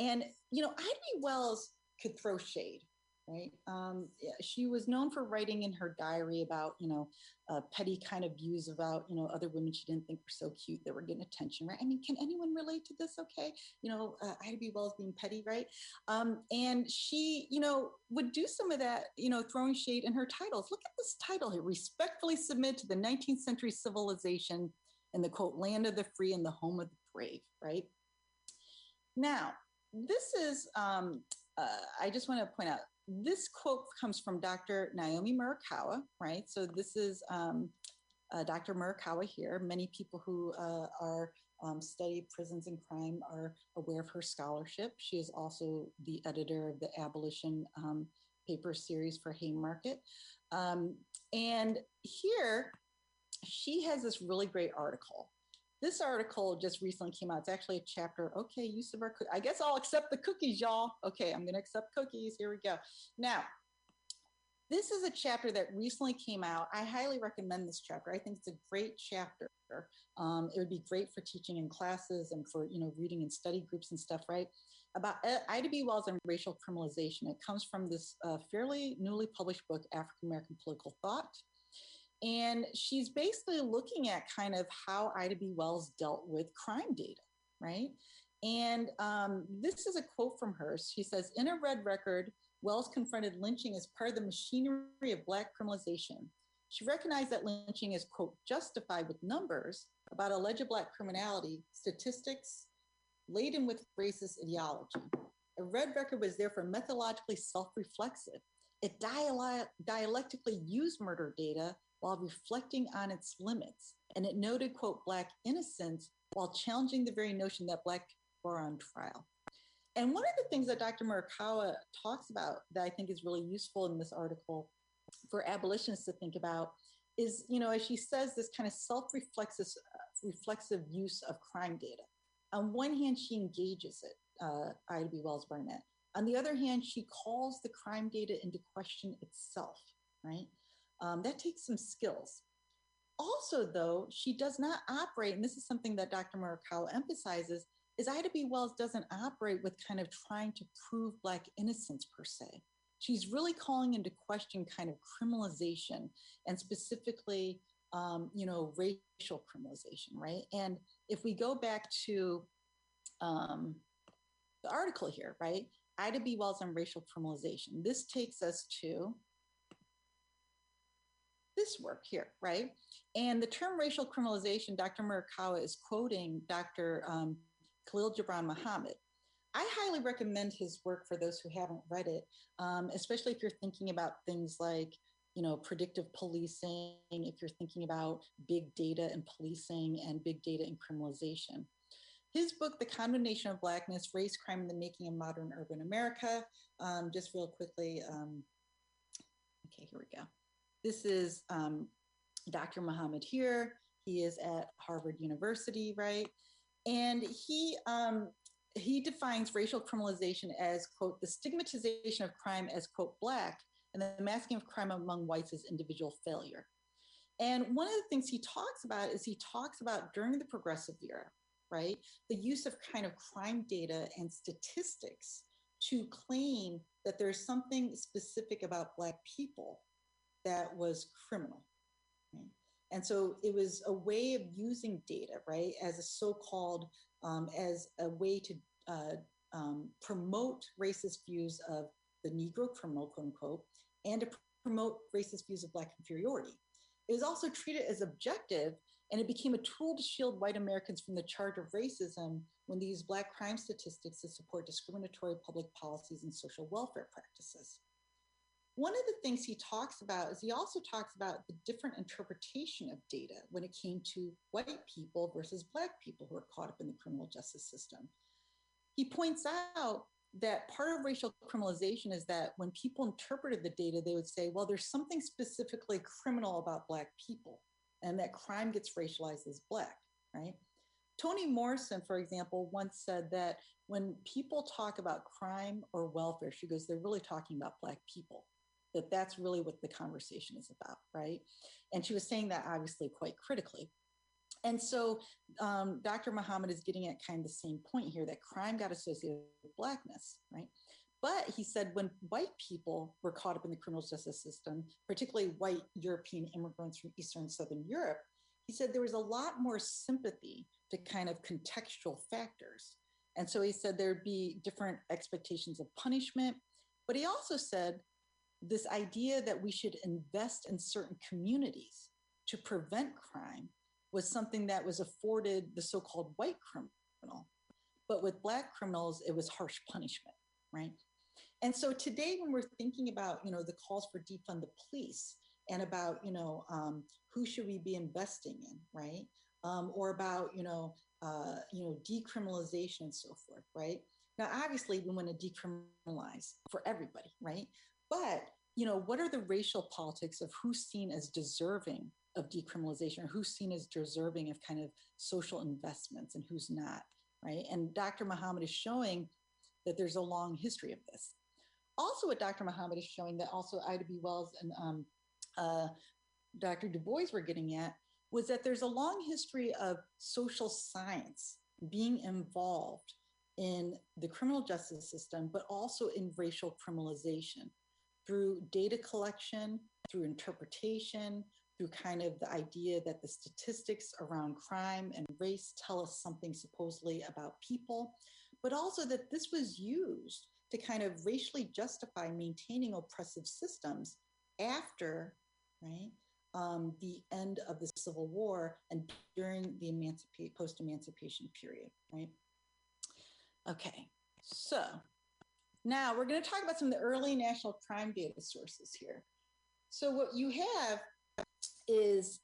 And, you know, Ida Wells could throw shade, right? Um, she was known for writing in her diary about, you know, uh, petty kind of views about, you know, other women she didn't think were so cute that were getting attention, right? I mean, can anyone relate to this? Okay, you know, uh, Ida B. Wells being petty, right? Um, and she, you know, would do some of that, you know, throwing shade in her titles. Look at this title here: "Respectfully submit to the 19th century civilization and the quote land of the free and the home of the brave." Right now, this is. Um, uh, I just want to point out this quote comes from Dr. Naomi Murakawa, right? So this is um, uh, Dr. Murakawa here. Many people who uh, are um, study prisons and crime are aware of her scholarship. She is also the editor of the abolition um, paper series for Haymarket. Um, and here, she has this really great article this article just recently came out. It's actually a chapter. Okay, use of our, I guess I'll accept the cookies, y'all. Okay, I'm going to accept cookies. Here we go. Now, this is a chapter that recently came out. I highly recommend this chapter. I think it's a great chapter. Um, it would be great for teaching in classes and for you know reading in study groups and stuff, right? About uh, Ida B. Wells and racial criminalization. It comes from this uh, fairly newly published book, African American Political Thought. And she's basically looking at kind of how Ida B. Wells dealt with crime data, right? And um, this is a quote from her. She says, In a red record, Wells confronted lynching as part of the machinery of Black criminalization. She recognized that lynching is, quote, justified with numbers about alleged Black criminality, statistics laden with racist ideology. A red record was therefore methodologically self reflexive. It dialectically used murder data while reflecting on its limits. And it noted, quote, Black innocence while challenging the very notion that Black are on trial. And one of the things that Dr. Murakawa talks about that I think is really useful in this article for abolitionists to think about is, you know, as she says, this kind of self-reflexive reflexive use of crime data. On one hand, she engages it, uh, Ida B. Wells Barnett. On the other hand, she calls the crime data into question itself, right? Um, that takes some skills. Also, though, she does not operate, and this is something that Dr. Murakawa emphasizes, is Ida B. Wells doesn't operate with kind of trying to prove Black innocence per se. She's really calling into question kind of criminalization and specifically, um, you know, racial criminalization, right? And if we go back to um, the article here, right? Ida B. Wells on racial criminalization. This takes us to this work here, right? And the term racial criminalization, Dr. Murakawa is quoting Dr. Um, Khalil Gibran Muhammad. I highly recommend his work for those who haven't read it, um, especially if you're thinking about things like, you know, predictive policing, if you're thinking about big data and policing and big data and criminalization. His book, The Condemnation of Blackness, Race, Crime, and the Making of Modern Urban America, um, just real quickly, um, okay, here we go. This is um, Dr. Muhammad here. He is at Harvard University, right? And he um, he defines racial criminalization as quote the stigmatization of crime as quote black and the masking of crime among whites as individual failure. And one of the things he talks about is he talks about during the progressive era, right, the use of kind of crime data and statistics to claim that there's something specific about Black people that was criminal. And so it was a way of using data, right, as a so called, um, as a way to uh, um, promote racist views of the Negro criminal, quote unquote, and to promote racist views of Black inferiority. It was also treated as objective and it became a tool to shield white Americans from the charge of racism when they used Black crime statistics to support discriminatory public policies and social welfare practices. One of the things he talks about is he also talks about the different interpretation of data when it came to white people versus Black people who are caught up in the criminal justice system. He points out that part of racial criminalization is that when people interpreted the data, they would say, well, there's something specifically criminal about Black people, and that crime gets racialized as Black, right? Toni Morrison, for example, once said that when people talk about crime or welfare, she goes, they're really talking about Black people, that that's really what the conversation is about, right? And she was saying that obviously quite critically. And so um, Dr. Muhammad is getting at kind of the same point here that crime got associated with Blackness, right? But he said when white people were caught up in the criminal justice system, particularly white European immigrants from Eastern and Southern Europe, he said there was a lot more sympathy to kind of contextual factors. And so he said there'd be different expectations of punishment. But he also said this idea that we should invest in certain communities to prevent crime was something that was afforded the so called white criminal. But with Black criminals, it was harsh punishment, right? And so today, when we're thinking about, you know, the calls for defund the police and about, you know, um, who should we be investing in, right? Um, or about, you know, uh, you know, decriminalization and so forth, right? Now, obviously, we want to decriminalize for everybody, right? But you know, what are the racial politics of who's seen as deserving of decriminalization or who's seen as deserving of kind of social investments and who's not, right? And Dr. Muhammad is showing that there's a long history of this. Also, what Dr. Muhammad is showing that also Ida B. Wells and um, uh, Dr. Du Bois were getting at was that there's a long history of social science being involved in the criminal justice system, but also in racial criminalization through data collection, through interpretation, through kind of the idea that the statistics around crime and race tell us something supposedly about people, but also that this was used to kind of racially justify maintaining oppressive systems after, right, um, the end of the Civil War and during the emancipate post-emancipation period, right? Okay, so now we're going to talk about some of the early national crime data sources here. So what you have is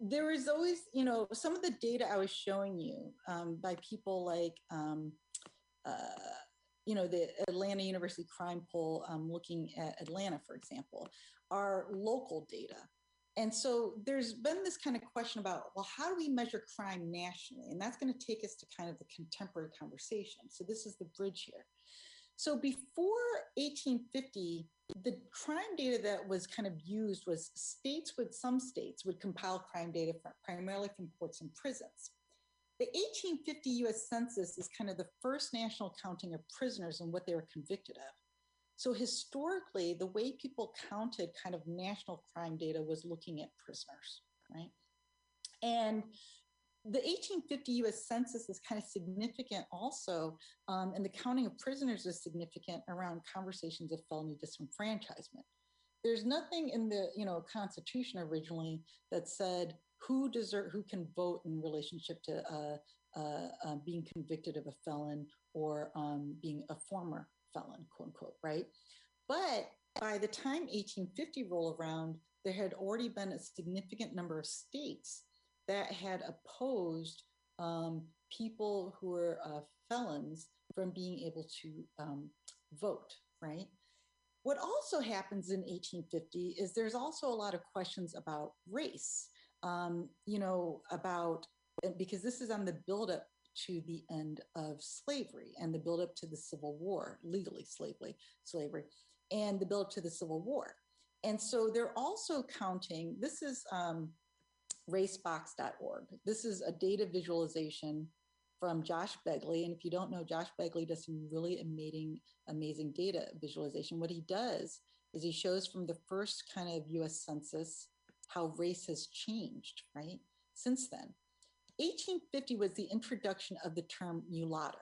there is always, you know, some of the data I was showing you um, by people like, um, uh, you know, the Atlanta University Crime Poll um, looking at Atlanta, for example, are local data. And so there's been this kind of question about, well, how do we measure crime nationally? And that's going to take us to kind of the contemporary conversation. So this is the bridge here. So before 1850, the crime data that was kind of used was states would, some states would compile crime data from, primarily from courts and prisons. The 1850 US Census is kind of the first national counting of prisoners and what they were convicted of. So historically, the way people counted kind of national crime data was looking at prisoners, right? And the 1850 US Census is kind of significant also, um, and the counting of prisoners is significant around conversations of felony disenfranchisement. There's nothing in the you know Constitution originally that said who deserve who can vote in relationship to uh, uh, uh, being convicted of a felon or um, being a former felon, quote unquote, right? But by the time 1850 rolled around, there had already been a significant number of states that had opposed um, people who were uh, felons from being able to um, vote, right? What also happens in 1850 is there's also a lot of questions about race, um, you know, about because this is on the buildup to the end of slavery and the buildup to the Civil War, legally slavery, slavery, and the buildup to the Civil War. And so they're also counting, this is um, racebox.org. This is a data visualization from Josh Begley. And if you don't know, Josh Begley does some really amazing, amazing data visualization. What he does is he shows from the first kind of US Census how race has changed, right? Since then. 1850 was the introduction of the term mulatto.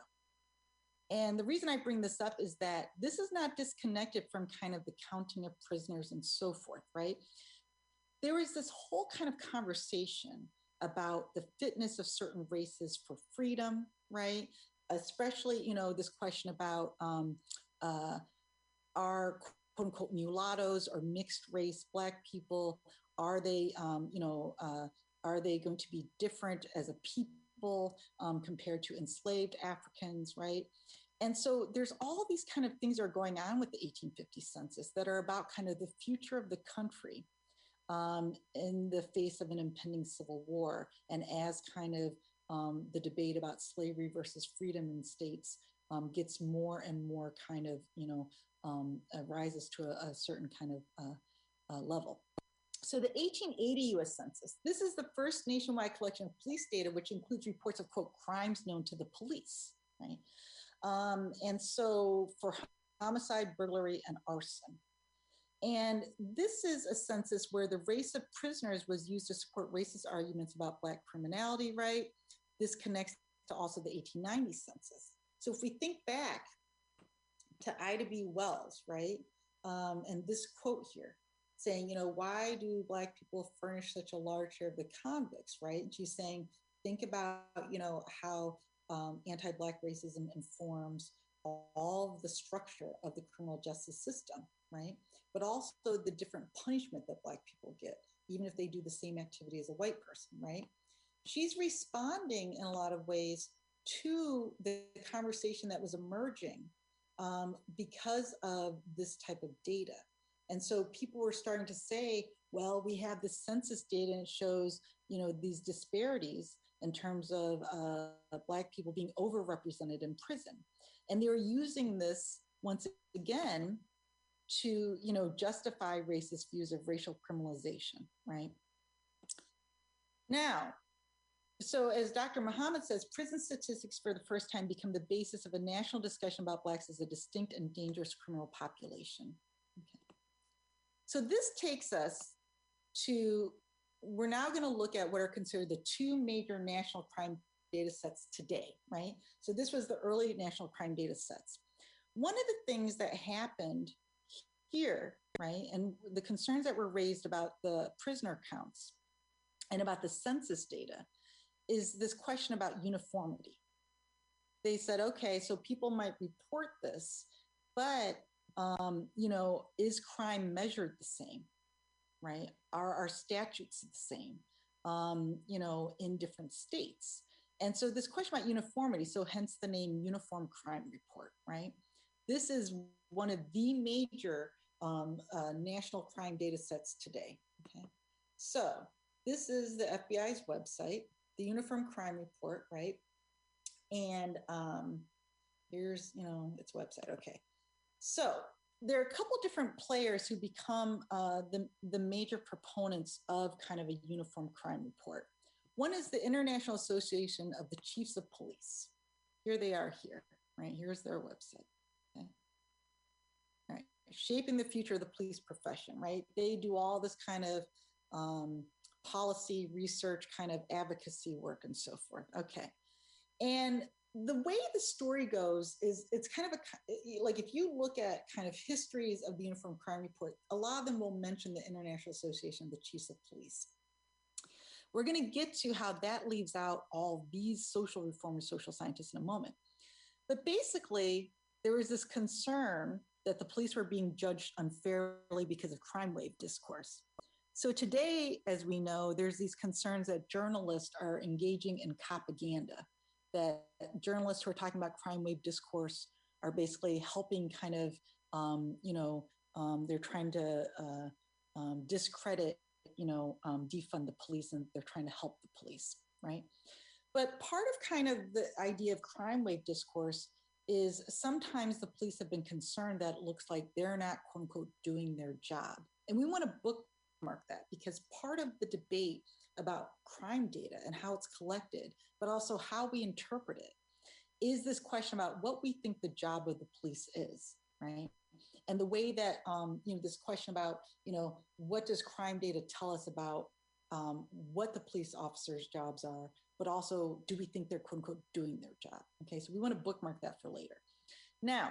And the reason I bring this up is that this is not disconnected from kind of the counting of prisoners and so forth, right? There was this whole kind of conversation about the fitness of certain races for freedom, right? Especially, you know, this question about um, uh, are quote unquote mulattoes or mixed race Black people, are they, um, you know, uh, are they going to be different as a people um, compared to enslaved Africans, right? And so there's all these kind of things that are going on with the 1850 census that are about kind of the future of the country um, in the face of an impending civil war and as kind of um, the debate about slavery versus freedom in states um, gets more and more kind of, you know, um, uh, rises to a, a, certain kind of uh, uh, level. So the 1880 US Census, this is the first nationwide collection of police data, which includes reports of, quote, crimes known to the police, right? Um, and so for homicide, burglary, and arson. And this is a census where the race of prisoners was used to support racist arguments about Black criminality, right? This connects to also the 1890 census. So if we think back to Ida B. Wells, right? Um, and this quote here saying, you know, why do Black people furnish such a large share of the convicts, right? And she's saying, think about, you know, how um, anti Black racism informs all the structure of the criminal justice system, right? But also the different punishment that Black people get, even if they do the same activity as a white person, right? She's responding in a lot of ways to the conversation that was emerging um, because of this type of data. And so people were starting to say, well, we have the census data and it shows, you know, these disparities in terms of uh, Black people being overrepresented in prison. And they were using this once again to, you know, justify racist views of racial criminalization, right? Now, so as Dr. Muhammad says, prison statistics for the first time become the basis of a national discussion about Blacks as a distinct and dangerous criminal population. Okay. So this takes us to we're now going to look at what are considered the two major national crime data sets today, right? So this was the early national crime data sets. One of the things that happened here, right, and the concerns that were raised about the prisoner counts and about the census data is this question about uniformity. They said, okay, so people might report this, but um, you know, is crime measured the same? right? Are our statutes the same, um, you know, in different states? And so this question about uniformity, so hence the name Uniform Crime Report, right? This is one of the major um, uh, national crime data sets today, okay? So this is the FBI's website, the Uniform Crime Report, right? And um, here's, you know, its website, okay. So there are a couple different players who become uh, the, the major proponents of kind of a uniform crime report. One is the International Association of the Chiefs of Police. Here they are here, right? Here's their website. Shaping the future of the police profession, right? They do all this kind of um, policy, research, kind of advocacy work, and so forth. Okay. And the way the story goes is it's kind of a like if you look at kind of histories of the Uniform Crime Report, a lot of them will mention the International Association of the Chiefs of Police. We're going to get to how that leaves out all these social reformers, social scientists in a moment. But basically, there was this concern that the police were being judged unfairly because of crime wave discourse. So today, as we know, there's these concerns that journalists are engaging in propaganda, that journalists who are talking about crime wave discourse are basically helping kind of, um, you know, um, they're trying to uh, um, discredit, you know, um, defund the police and they're trying to help the police, right? But part of kind of the idea of crime wave discourse is sometimes the police have been concerned that it looks like they're not quote unquote doing their job. And we want to bookmark that because part of the debate about crime data and how it's collected, but also how we interpret it, is this question about what we think the job of the police is, right? And the way that, um, you know, this question about, you know, what does crime data tell us about um, what the police officers' jobs are, but also do we think they're quote unquote doing their job? Okay, so we want to bookmark that for later. Now,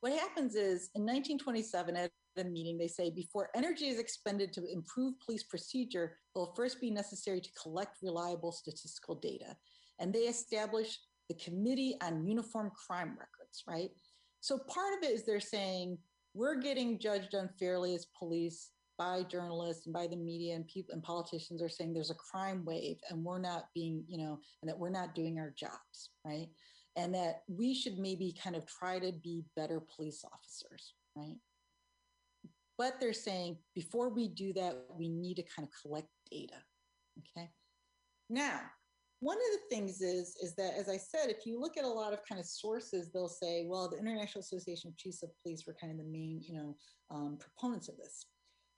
what happens is in 1927 at a meeting, they say before energy is expended to improve police procedure, it will first be necessary to collect reliable statistical data. And they establish the Committee on Uniform Crime Records, right? So part of it is they're saying we're getting judged unfairly as police by journalists and by the media and people and politicians are saying there's a crime wave and we're not being, you know, and that we're not doing our jobs, right? And that we should maybe kind of try to be better police officers, right? But they're saying before we do that, we need to kind of collect data. Okay. Now, one of the things is is that as i said if you look at a lot of kind of sources they'll say well the international association of chiefs of police were kind of the main you know um, proponents of this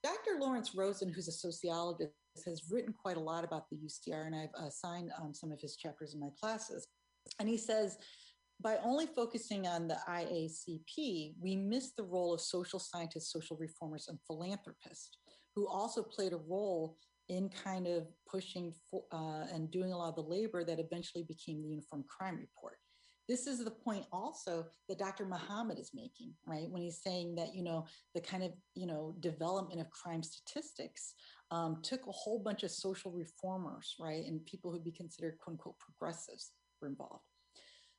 Dr. Lawrence Rosen, who's a sociologist, has written quite a lot about the UCR, and I've assigned um, some of his chapters in my classes. And he says, by only focusing on the IACP, we miss the role of social scientists, social reformers, and philanthropists, who also played a role in kind of pushing for, uh, and doing a lot of the labor that eventually became the Uniform Crime Report this is the point also that Dr. Muhammad is making, right? When he's saying that, you know, the kind of, you know, development of crime statistics um, took a whole bunch of social reformers, right? And people who'd be considered quote unquote progressives were involved.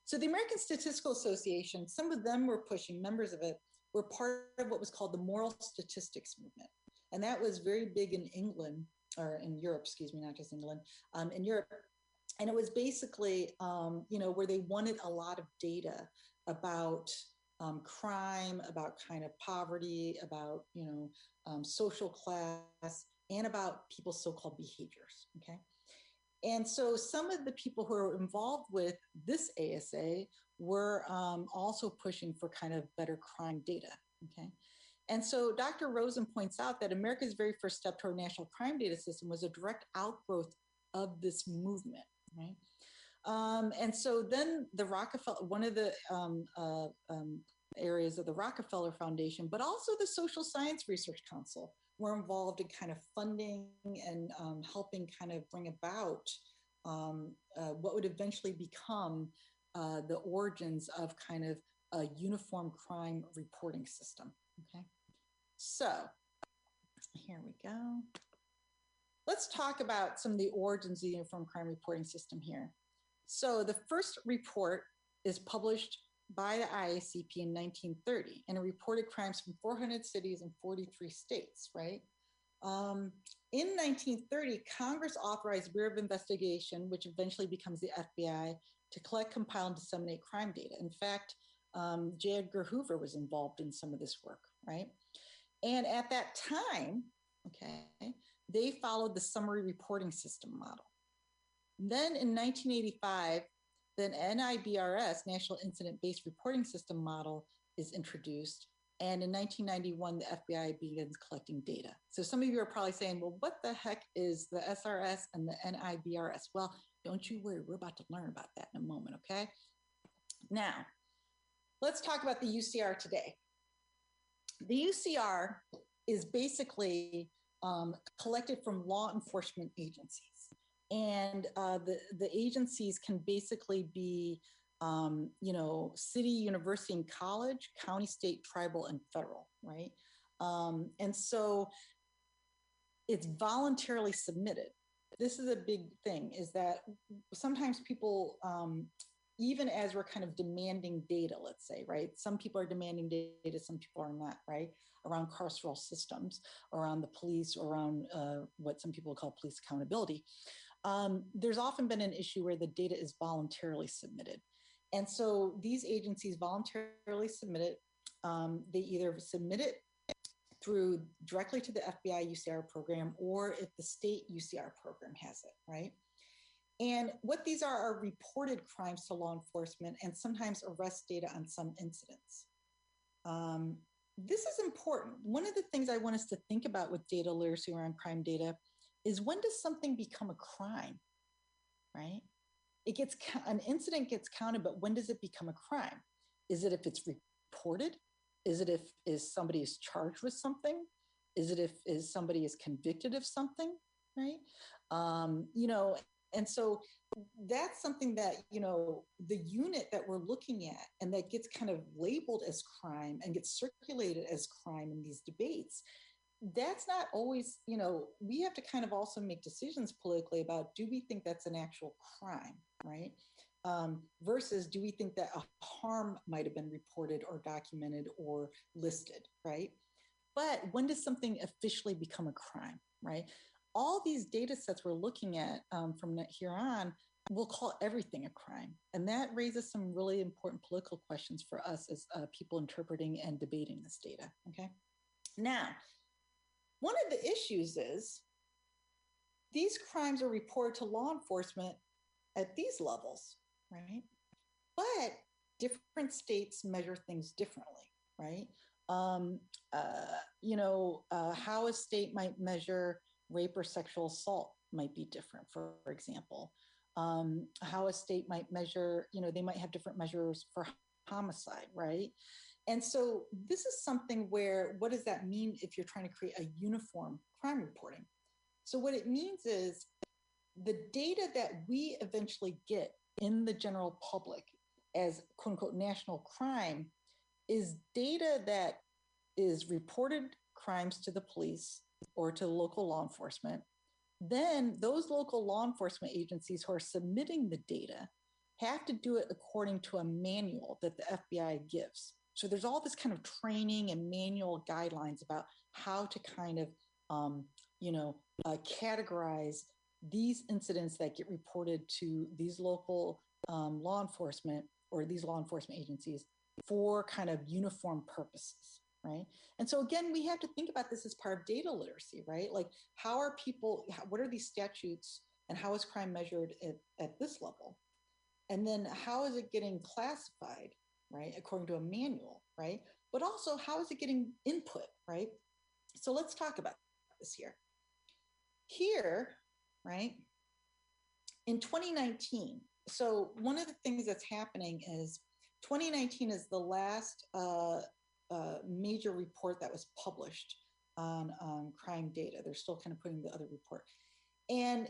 So the American Statistical Association, some of them were pushing, members of it were part of what was called the moral statistics movement. And that was very big in England, or in Europe, excuse me, not just England, um, in Europe and it was basically um, you know where they wanted a lot of data about um, crime about kind of poverty about you know um, social class and about people's so-called behaviors okay and so some of the people who are involved with this asa were um, also pushing for kind of better crime data okay and so Dr. Rosen points out that America's very first step toward a national crime data system was a direct outgrowth of this movement right? Um, and so then the Rockefeller, one of the um, uh, um, areas of the Rockefeller Foundation, but also the Social Science Research Council were involved in kind of funding and um, helping kind of bring about um, uh, what would eventually become uh, the origins of kind of a uniform crime reporting system. Okay, so here we go. Let's talk about some of the origins of the Uniform Crime Reporting System here. So the first report is published by the IACP in 1930, and it reported crimes from 400 cities and 43 states, right? Um, in 1930, Congress authorized Bureau of Investigation, which eventually becomes the FBI, to collect, compile, and disseminate crime data. In fact, um, J. Edgar Hoover was involved in some of this work, right? And at that time, okay, they followed the summary reporting system model. Then in 1985, the NIBRS, National Incident Based Reporting System model, is introduced. And in 1991, the FBI begins collecting data. So some of you are probably saying, well, what the heck is the SRS and the NIBRS? Well, don't you worry, we're about to learn about that in a moment, okay? Now, let's talk about the UCR today. The UCR is basically um, collected from law enforcement agencies. And uh, the, the agencies can basically be, um, you know, city, university, and college, county, state, tribal, and federal, right? Um, and so it's voluntarily submitted. This is a big thing is that sometimes people, um, even as we're kind of demanding data, let's say, right? Some people are demanding data, some people are not, right? Around carceral systems, around the police, around uh, what some people call police accountability. Um, there's often been an issue where the data is voluntarily submitted. And so these agencies voluntarily submit it. Um, they either submit it through directly to the FBI UCR program or if the state UCR program has it, right? And what these are are reported crimes to law enforcement and sometimes arrest data on some incidents. Um, this is important. One of the things I want us to think about with data literacy around crime data is when does something become a crime, right? It gets an incident gets counted, but when does it become a crime? Is it if it's reported? Is it if is somebody is charged with something? Is it if is somebody is convicted of something, right? Um, you know, and so that's something that you know the unit that we're looking at and that gets kind of labeled as crime and gets circulated as crime in these debates that's not always you know we have to kind of also make decisions politically about do we think that's an actual crime right um, versus do we think that a harm might have been reported or documented or listed, right? But when does something officially become a crime, right? All these data sets we're looking at um, from here on, we'll call everything a crime. And that raises some really important political questions for us as uh, people interpreting and debating this data, okay? Now, one of the issues is these crimes are reported to law enforcement at these levels, right? But different states measure things differently, right? Um, uh, you know, uh, how a state might measure rape or sexual assault might be different, for, for example. Um, how a state might measure, you know, they might have different measures for homicide, right? And so this is something where what does that mean if you're trying to create a uniform crime reporting? So what it means is the data that we eventually get in the general public as quote unquote national crime is data that is reported crimes to the police or to local law enforcement. Then those local law enforcement agencies who are submitting the data have to do it according to a manual that the FBI gives. So there's all this kind of training and manual guidelines about how to kind of, um, you know, uh, categorize these incidents that get reported to these local um, law enforcement or these law enforcement agencies for kind of uniform purposes, right? And so again, we have to think about this as part of data literacy, right? Like how are people, what are these statutes and how is crime measured at, at this level? And then how is it getting classified, right? According to a manual, right? But also how is it getting input, right? So let's talk about this here. Here, right? In 2019, so one of the things that's happening is 2019 is the last uh, uh, major report that was published on um, crime data. They're still kind of putting the other report. And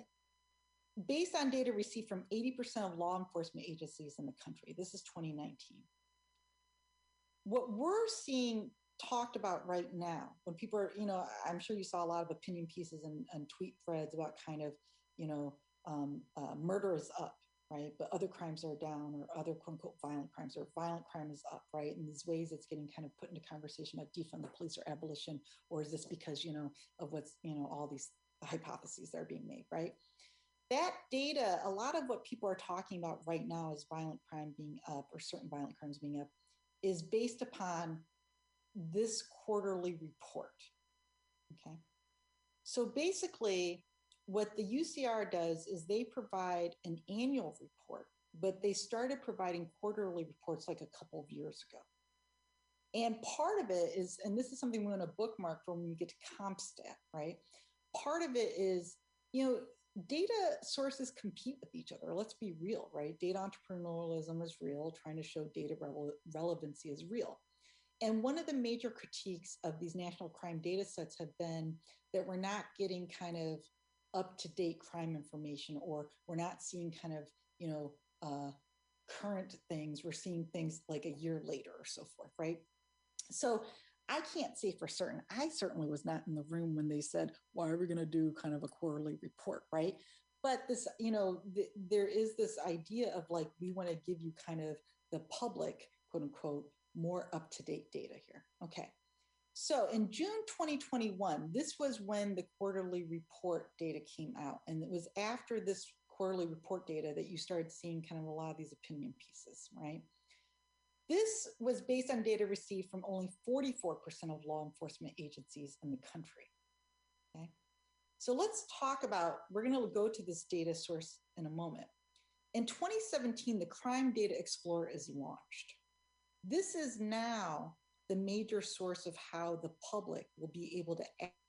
based on data received from 80% of law enforcement agencies in the country, this is 2019. What we're seeing talked about right now, when people are, you know, I'm sure you saw a lot of opinion pieces and, and tweet threads about kind of, you know, um, uh, murder is up right? But other crimes are down or other quote unquote violent crimes or violent crime is up, right? In these ways it's getting kind of put into conversation about defund the police or abolition, or is this because, you know, of what's, you know, all these hypotheses that are being made, right? That data, a lot of what people are talking about right now is violent crime being up or certain violent crimes being up, is based upon this quarterly report. Okay. So basically, what the UCR does is they provide an annual report, but they started providing quarterly reports like a couple of years ago. And part of it is, and this is something we want to bookmark for when we get to CompStat, right? Part of it is, you know, data sources compete with each other. Let's be real, right? Data entrepreneurialism is real. Trying to show data rele- relevancy is real. And one of the major critiques of these national crime data sets have been that we're not getting kind of up to date crime information, or we're not seeing kind of, you know, uh, current things. We're seeing things like a year later or so forth, right? So I can't say for certain. I certainly was not in the room when they said, why are we going to do kind of a quarterly report, right? But this, you know, th- there is this idea of like, we want to give you kind of the public, quote unquote, more up to date data here. Okay. So in June 2021, this was when the quarterly report data came out. And it was after this quarterly report data that you started seeing kind of a lot of these opinion pieces, right? This was based on data received from only 44% of law enforcement agencies in the country. Okay. So let's talk about, we're going to go to this data source in a moment. In 2017, the Crime Data Explorer is launched. This is now the major source of how the public will be able to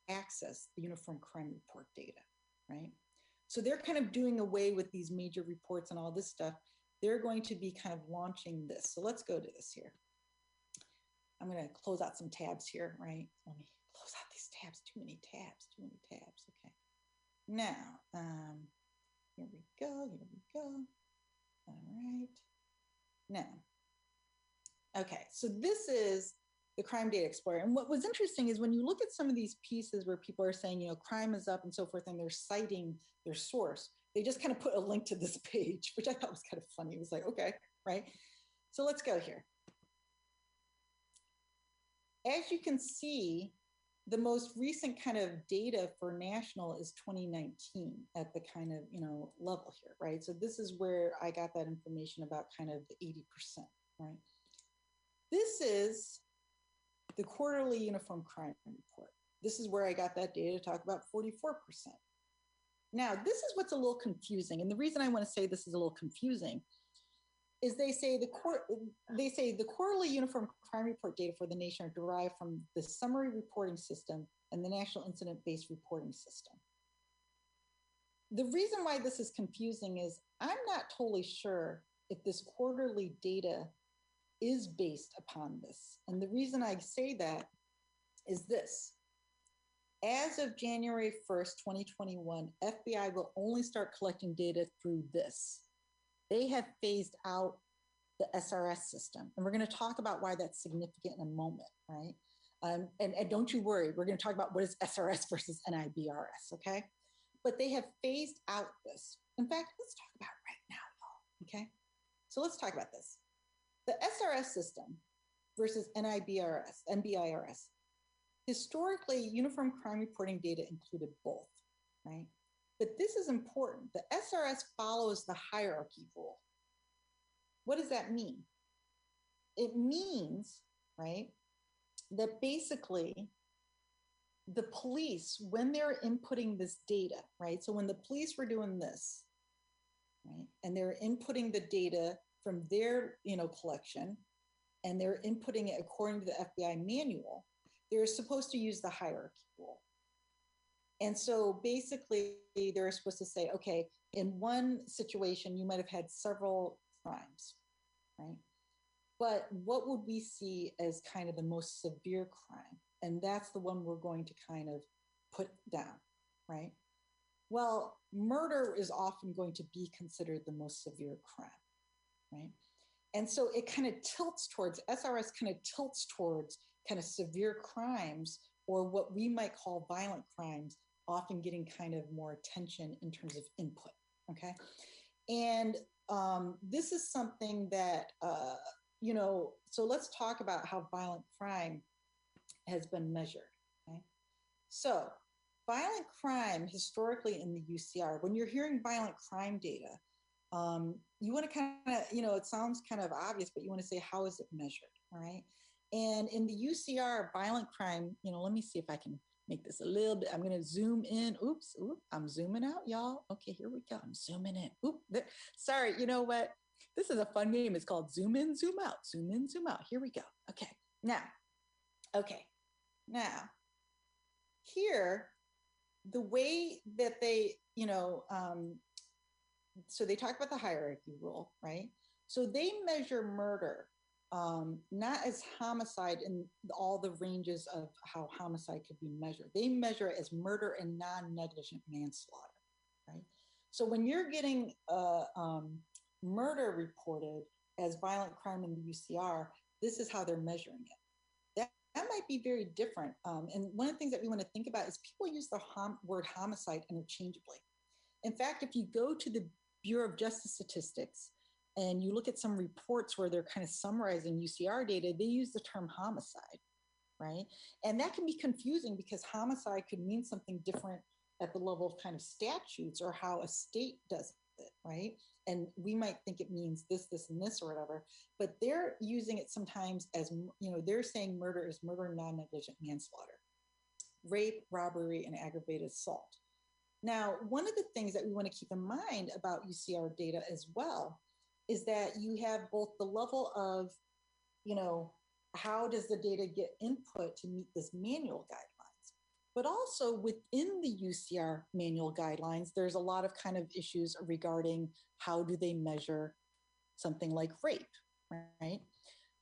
access the Uniform Crime Report data, right? So they're kind of doing away with these major reports and all this stuff. They're going to be kind of launching this. So let's go to this here. I'm going to close out some tabs here, right? Let me close out these tabs. Too many tabs, too many tabs. Okay. Now, um, here we go, here we go. All right. Now, okay, so this is the Crime Data Explorer. And what was interesting is when you look at some of these pieces where people are saying, you know, crime is up and so forth, and they're citing their source, they just kind of put a link to this page, which I thought was kind of funny. It was like, okay, right? So let's go here. As you can see, the most recent kind of data for national is 2019 at the kind of you know level here right so this is where i got that information about kind of the 80% right this is the quarterly uniform crime report. This is where i got that data to talk about 44% now this is what's a little confusing and the reason i want to say this is a little confusing is they say the court they say the quarterly uniform crime report data for the nation are derived from the summary reporting system and the national incident based reporting system. The reason why this is confusing is i'm not totally sure if this quarterly data is based upon this and the reason i say that is this as of january 1st 2021 fbi will only start collecting data through this they have phased out the SRS system. And we're going to talk about why that's significant in a moment, right? Um, and, and don't you worry, we're going to talk about what is SRS versus NIBRS, okay? But they have phased out this. In fact, let's talk about it right now, y'all, okay? So let's talk about this. The SRS system versus NIBRS, NBIRS. Historically, uniform crime reporting data included both, right? But this is important. The SRS follows the hierarchy rule. What does that mean? It means, right, that basically the police, when they're inputting this data, right, so when the police were doing this, right, and they're inputting the data from their, you know, collection, and they're inputting it according to the FBI manual, they're supposed to use the hierarchy rule. And so basically, they're supposed to say, okay, in one situation, you might have had several crimes, right? But what would we see as kind of the most severe crime? And that's the one we're going to kind of put down, right? Well, murder is often going to be considered the most severe crime, right? And so it kind of tilts towards, SRS kind of tilts towards kind of severe crimes or what we might call violent crimes often getting kind of more attention in terms of input. Okay. And um, this is something that, uh, you know, so let's talk about how violent crime has been measured. Okay. So, violent crime historically in the UCR, when you're hearing violent crime data, um, you want to kind of, you know, it sounds kind of obvious, but you want to say, how is it measured? All right. And in the UCR, violent crime, you know, let me see if I can make this a little bit. I'm going to zoom in. Oops, oop, I'm zooming out, y'all. Okay, here we go. I'm zooming in. Oop, there. sorry. You know what? This is a fun game. It's called zoom in, zoom out, zoom in, zoom out. Here we go. Okay, now, okay, now, here, the way that they, you know, um, so they talk about the hierarchy rule, right? So they measure murder um, not as homicide in all the ranges of how homicide could be measured. They measure it as murder and non-negligent manslaughter, right? So when you're getting um, murder reported as violent crime in the UCR, this is how they're measuring it. That, that might be very different. Um, and one of the things that we want to think about is people use the hom- word homicide interchangeably. In fact, if you go to the Bureau of Justice Statistics and you look at some reports where they're kind of summarizing UCR data, they use the term homicide, right? And that can be confusing because homicide could mean something different at the level of kind of statutes or how a state does it, right? And we might think it means this, this, and this or whatever, but they're using it sometimes as, you know, they're saying murder is murder, non negligent manslaughter, rape, robbery, and aggravated assault. Now, one of the things that we want to keep in mind about UCR data as well is that you have both the level of, you know, how does the data get input to meet this manual guidelines? But also within the UCR manual guidelines, there's a lot of kind of issues regarding how do they measure something like rape, right?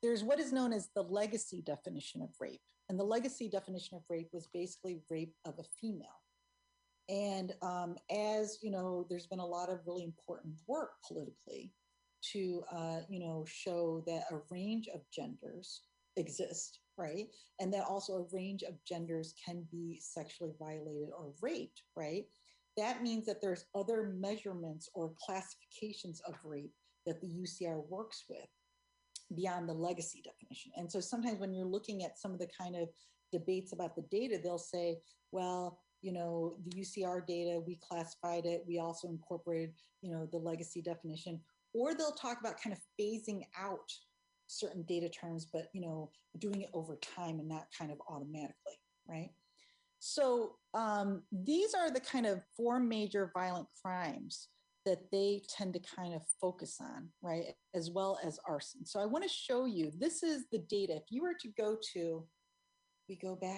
There's what is known as the legacy definition of rape. And the legacy definition of rape was basically rape of a female. And um, as you know, there's been a lot of really important work politically to uh, you know show that a range of genders exist, right? And that also a range of genders can be sexually violated or raped, right? That means that there's other measurements or classifications of rape that the UCR works with beyond the legacy definition. And so sometimes when you're looking at some of the kind of debates about the data, they'll say, well, you know, the UCR data, we classified it. We also incorporated, you know, the legacy definition. Or they'll talk about kind of phasing out certain data terms, but, you know, doing it over time and not kind of automatically, right? So um, these are the kind of four major violent crimes that they tend to kind of focus on, right? As well as arson. So I want to show you, this is the data. If you were to go to, we go back